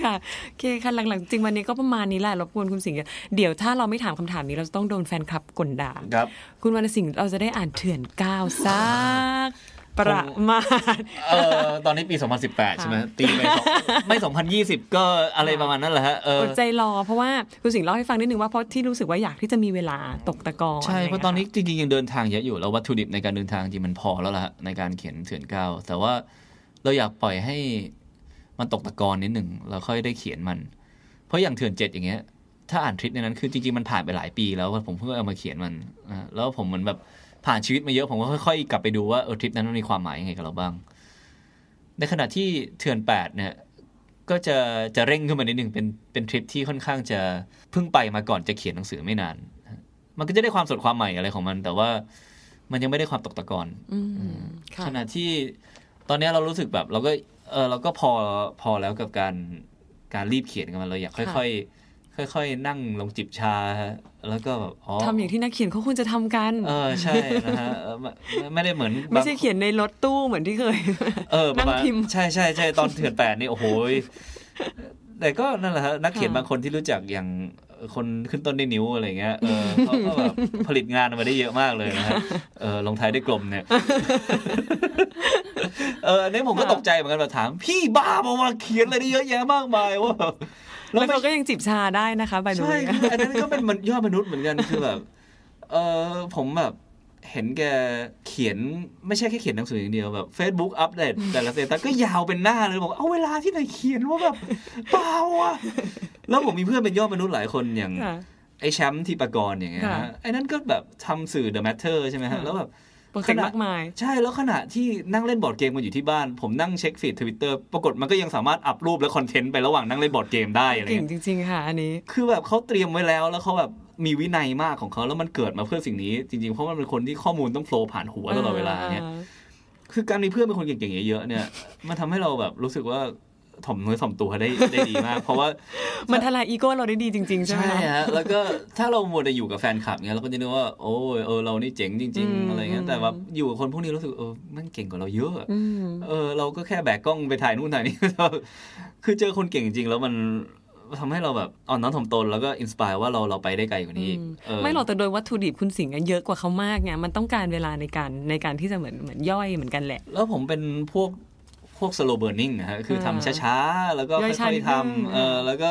ค่ะโอเคค่ะหลังๆจริงวันนี้ก็ประมาณนี้แหละรบกวนคุณสิงห์เดี๋ยวถ้าเราไม่ถามคำถามนี้เราจะต้องโดนแฟนคลับกลด่าครับ คุณวรรณสิงห์เราจะได้อ่านเถื่อนก้าวซาก ประมาณเออตอนนี้ปี 2018 ใช่ไหมตีไปสองไม่ 2020 ก็อะไรประมาณนั้นแหละฮะเอออดใจรอเพราะว่าคุณสิงห์เล่าให้ฟังนิดนึงว่าเพราะที่รู้สึกว่าอยากที่จะมีเวลาตกตะกอนใช่ไรเพราะตอนนี้จริงๆยังเดินทางเยอะอยู่ แล้ววัตถุดิบในการเดินทางจริงมันพอแล้วล่ะฮะในการเขียนเถื่อนก้าวแต่ว่าเราอยากปล่อยให้มันตกตะกอนนิดหนึ่งเราค่อยได้เขียนมัน เพราะอย่างเถื่อนเจ็ดอย่างเงี้ย ถ้าอ่านทริปในนั้นคือจริงๆมันผ่านไปหลายปีแล้วผมเพิ่งเอามาเขียนมันอะแล้วผมเหมือนแบบ ผ่านชีวิตมาเยอะผมก็ค่อยๆ กลับไปดูว่าเออทริปนั้นมันมีความหมายยังไงกับเราบ้าง ในขณะที่เถื่อนแปดเนี่ยก็จะจะเร่งขึ้นมานิดหนึ่งเป็นเป็นทริปที่ค่อนข้างจะเพิ่งไปมาก่อนจะเขียนหนังสือไม่นาน มันก็จะได้ความสดความใหม่อะไรของมัน แต่ว่ามันยังไม่ได้ความตกตะกอนอืมค่ะขณะที่ตอนเนี้ยเรารู้สึกแบบ เราก็เออเราก็พอพอแล้วกับการการรีบเขียนกันมาเลยอยากค่อยๆ ค่อยๆ นั่งลงจิบชา แล้วก็แบบอ๋อทำอย่างที่นักเขียนเขาควรจะทำกัน เออใช่นะฮะเออไม่ไม่ได้เหมือนไม่ใช่เขียนในรถตู้เหมือนที่เคย เออประมาณนั่งพิมพ์ใช่ใช่ใช่ตอนเถื่อนแปดนี่โอ้โหยแต่ก็นั่นแหละฮะนักเขียนค่ะบางคนที่รู้จักอย่างคนขึ้นต้นด้วยนิ้วอะไรเงี้ยเออเขาก็แบบผลิตงานออกมาได้เยอะมากเลยนะฮะเออลงท้ายด้วยกลมเนี่ยเอออันนี้ผมก็ตกใจเหมือนกันแบบถาม พี่บ้าบอกว่าเขียนอะไรได้เยอะแยะมากมายว่า แบบแล้วเขาก็ยังจิบชาได้นะคะใบดูใช่คืออันนั้นก็เป็นมันยอดมนุษย์เหมือนกันคือแบบเออผมแบบเห็นแกเขียนไม่ใช่แค่เขียนหนังสืออย่างเดียวแบบ Facebook อัปเดตแต่ละ status ก็ยาวเป็นหน้าเลยบอกเอาเวลาที่ไหนเขียนว่าแบบเปล่าอะแล้วผมมีเพื่อนเป็นยอดมนุษย์หลายคนอย่างค่ะไอ้แชมป์ทีปกรณ์อย่างเงี้ยค่ะฮะไอ้นั่นก็แบบทำสื่อ The Matter ใช่ไหมฮะค่ะแล้วแบบ โปรเจกต์มากมาย ใช่แล้วขณะที่นั่งเล่น board game กันอยู่ที่บ้าน ผมนั่งเช็ค feed ทวิตเตอร์ปรากฏมันก็ยังสามารถอัพรูปและ content ไประหว่างนั่งเล่น board game ได้อะไรเก่งเงี้ยจริงๆค่ะอันนี้ คือแบบเขาเตรียมไว้แล้วแล้วเขาแบบมีวินัยมากของเขาแล้วมันเกิดมาเพื่อสิ่งนี้ จริงๆเพราะมันเป็นคนที่ข้อมูลต้องโฟล์ผ่านหัวตลอดเวลาเนี่ยคือการมีเพื่อนเป็นคนเก่งๆเยอะๆเนี่ยมันทำให้เราแบบรู้สึกว่า ถ่อมเนื้อถ่อมตัวได้ได้ดีมาก เพราะว่ามันทลายอีโก้เราได้ดีจริง ๆ ใช่ไหมใช่คะฮะแล้วก็ถ้าเรามัวแต่อยู่กับแฟนคลับเงี้ยเราก็จะนึกว่าโอ้ยเออเรานี่เจ๋งจริงอืมๆอะไรเงี้ยอืมแต่ว่าอยู่กับคนพวกนี้รู้สึกเออมันเก่งกว่าเราเยอะอืมเออ เราก็แค่แบกกล้องไปถ่ายนู่นถ่ายนี่คือเจอคนเก่งจริงๆแล้วมันทำให้เราแบบอ่อนน้อมถ่อมตนแล้วก็อินสปายว่าเราเราไปได้ไกลกว่านี้อีกเออไม่หรอกแต่โดยวัตถุดิบคุณสิงห์อะเยอะกว่าเขามากไงมันต้องการเวลาในการในการที่จะเหมือนเหมือนย่อยเหมือนกันแหละ แล้วผมเป็นพวกพ วก slow burning นะฮะคือทำอ่าช้าๆ แล้วก็ย่อยช้าค่อยนิดๆนึงทำเออแล้วก็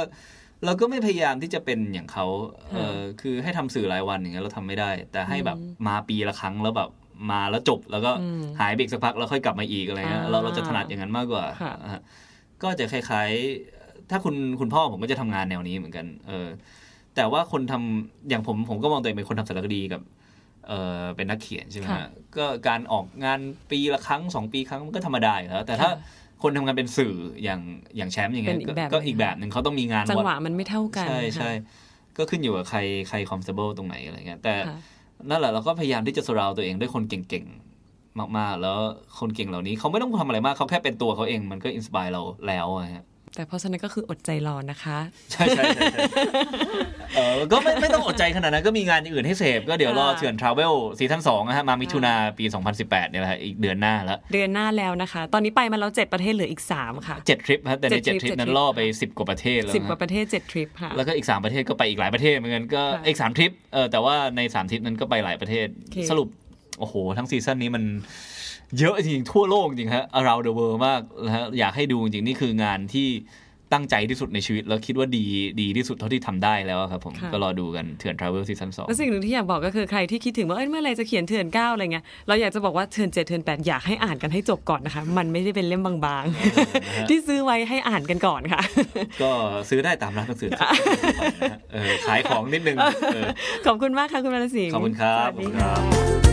เราก็ไม่พยายามที่จะเป็นอย่างเขาเออค่ะคือให้ทำสื่อรายวันอย่างเงี้ยเราทำไม่ได้ แต่ให้แบบอืมมาปีละครั้งแล้วแบบมาแล้วจบแล้วก็อืมหายเบรกสักพักแล้วค่อยกลับมาอีกอะไรเงี้ยอ่าเราเราจะถนัดอย่างนั้นมากกว่าค่ะอ่า ก็จะคล้ายๆ ถ้าคุณคุณพ่อผมก็จะทำงานแนวนี้เหมือนกัน เออ แต่ว่าคนทำอย่างผมผมก็มองตัวเองเป็นคนทำสารคดีกับ เออเป็นนักเขียนใช่ไหมค่ะฮะก็การออกงานปีละครั้งสองปีครั้งมันก็ธรรมดาอยู่แล้วแต่ถ้าค่ะคนทำงานเป็นสื่ออย่างอย่างแชมป์อย่างเงี้ยเป็นอีกแบบก็อีกแบบหนึ่งเขาต้องมีงานจังหวะวัดมันไม่เท่ากัน ใช่ใช่ก็ขึ้นอยู่กับใครใคร comfortable ตรงไหนอะไรเงี้ยแต่ค่ะนั่นแหละเราก็พยายามที่จะ surround ตัวเองด้วยคนเก่งๆมากๆ แล้วคนเก่งเหล่านี้เขาไม่ต้องทำอะไรมากเขาแค่เป็นตัวเขาเองมันก็ inspire เราแล้วอะฮะ แต่เพราะฉะนั้นก็คืออดใจรอนะคะใช่ใช่ใช่ใช่เออก็ไม่ไม่ต้องอดใจขนาดนั้นก็มีงานอื่นให้เสพก็เดี๋ยวรอค่ะเถื่อน Travel season สองนะฮะมามิถุนาปี 2018เนี่ยแหละฮะอีกเดือนหน้าแล้ว เดือนหน้าแล้วนะคะ ตอนนี้ไปมาแล้วเจ็ดประเทศเหลืออีกสามค่ะเจ็ดทริปฮะแต่ในเจ็ดทริปเจ็ดทริปนั้นเจ็ดทริปล่อไปสิบกว่าประเทศแล้วสิบนะกว่าประเทศเจ็ดทริปค่ะ แล้วก็อีกสามประเทศก็ไปอีกหลายประเทศเหมือนกันก็ค่ะอีกสามทริปเออแต่ว่าในสามทริปนั้นก็ไปหลายประเทศโอเคสรุปโอ้โห ทั้งซีซั่นนี้มัน เยอะจริงๆทั่วโลกจริงฮะ around the world มากนะฮะอยากให้ดูจริงๆนี่คืองานที่ตั้งใจที่สุดในชีวิต แล้วคิดว่าดีดีที่สุดเท่าที่ทำได้แล้วอะครับผมค่ะก็รอดูกันเถื่อน travel ซีซั่นสองแล้วสิ่งหนึ่งที่อยากบอกก็คือใครที่คิดถึงว่าเอ้ยเมื่อไหรจะเขียนเถื่อนเก้าอะไรเงี้ยเราอยากจะบอกว่าเถื่อนเจ็ดเถื่อนแปดอยากให้อ่านกันให้จบก่อนนะคะ มันไม่ได้เป็นเล่มบางๆ ที่ซื้อไว้ให้อ่านกันก่อนค่ะ ก็ซื้อได้ตามร้านหนังสือทั่วไปนะฮะเออขายของนิดนึงเออขอบคุณมากค่ะคุณวรรณสิงห์ขอบคุณครับสวัสดีขอบคุณครัค่ะบ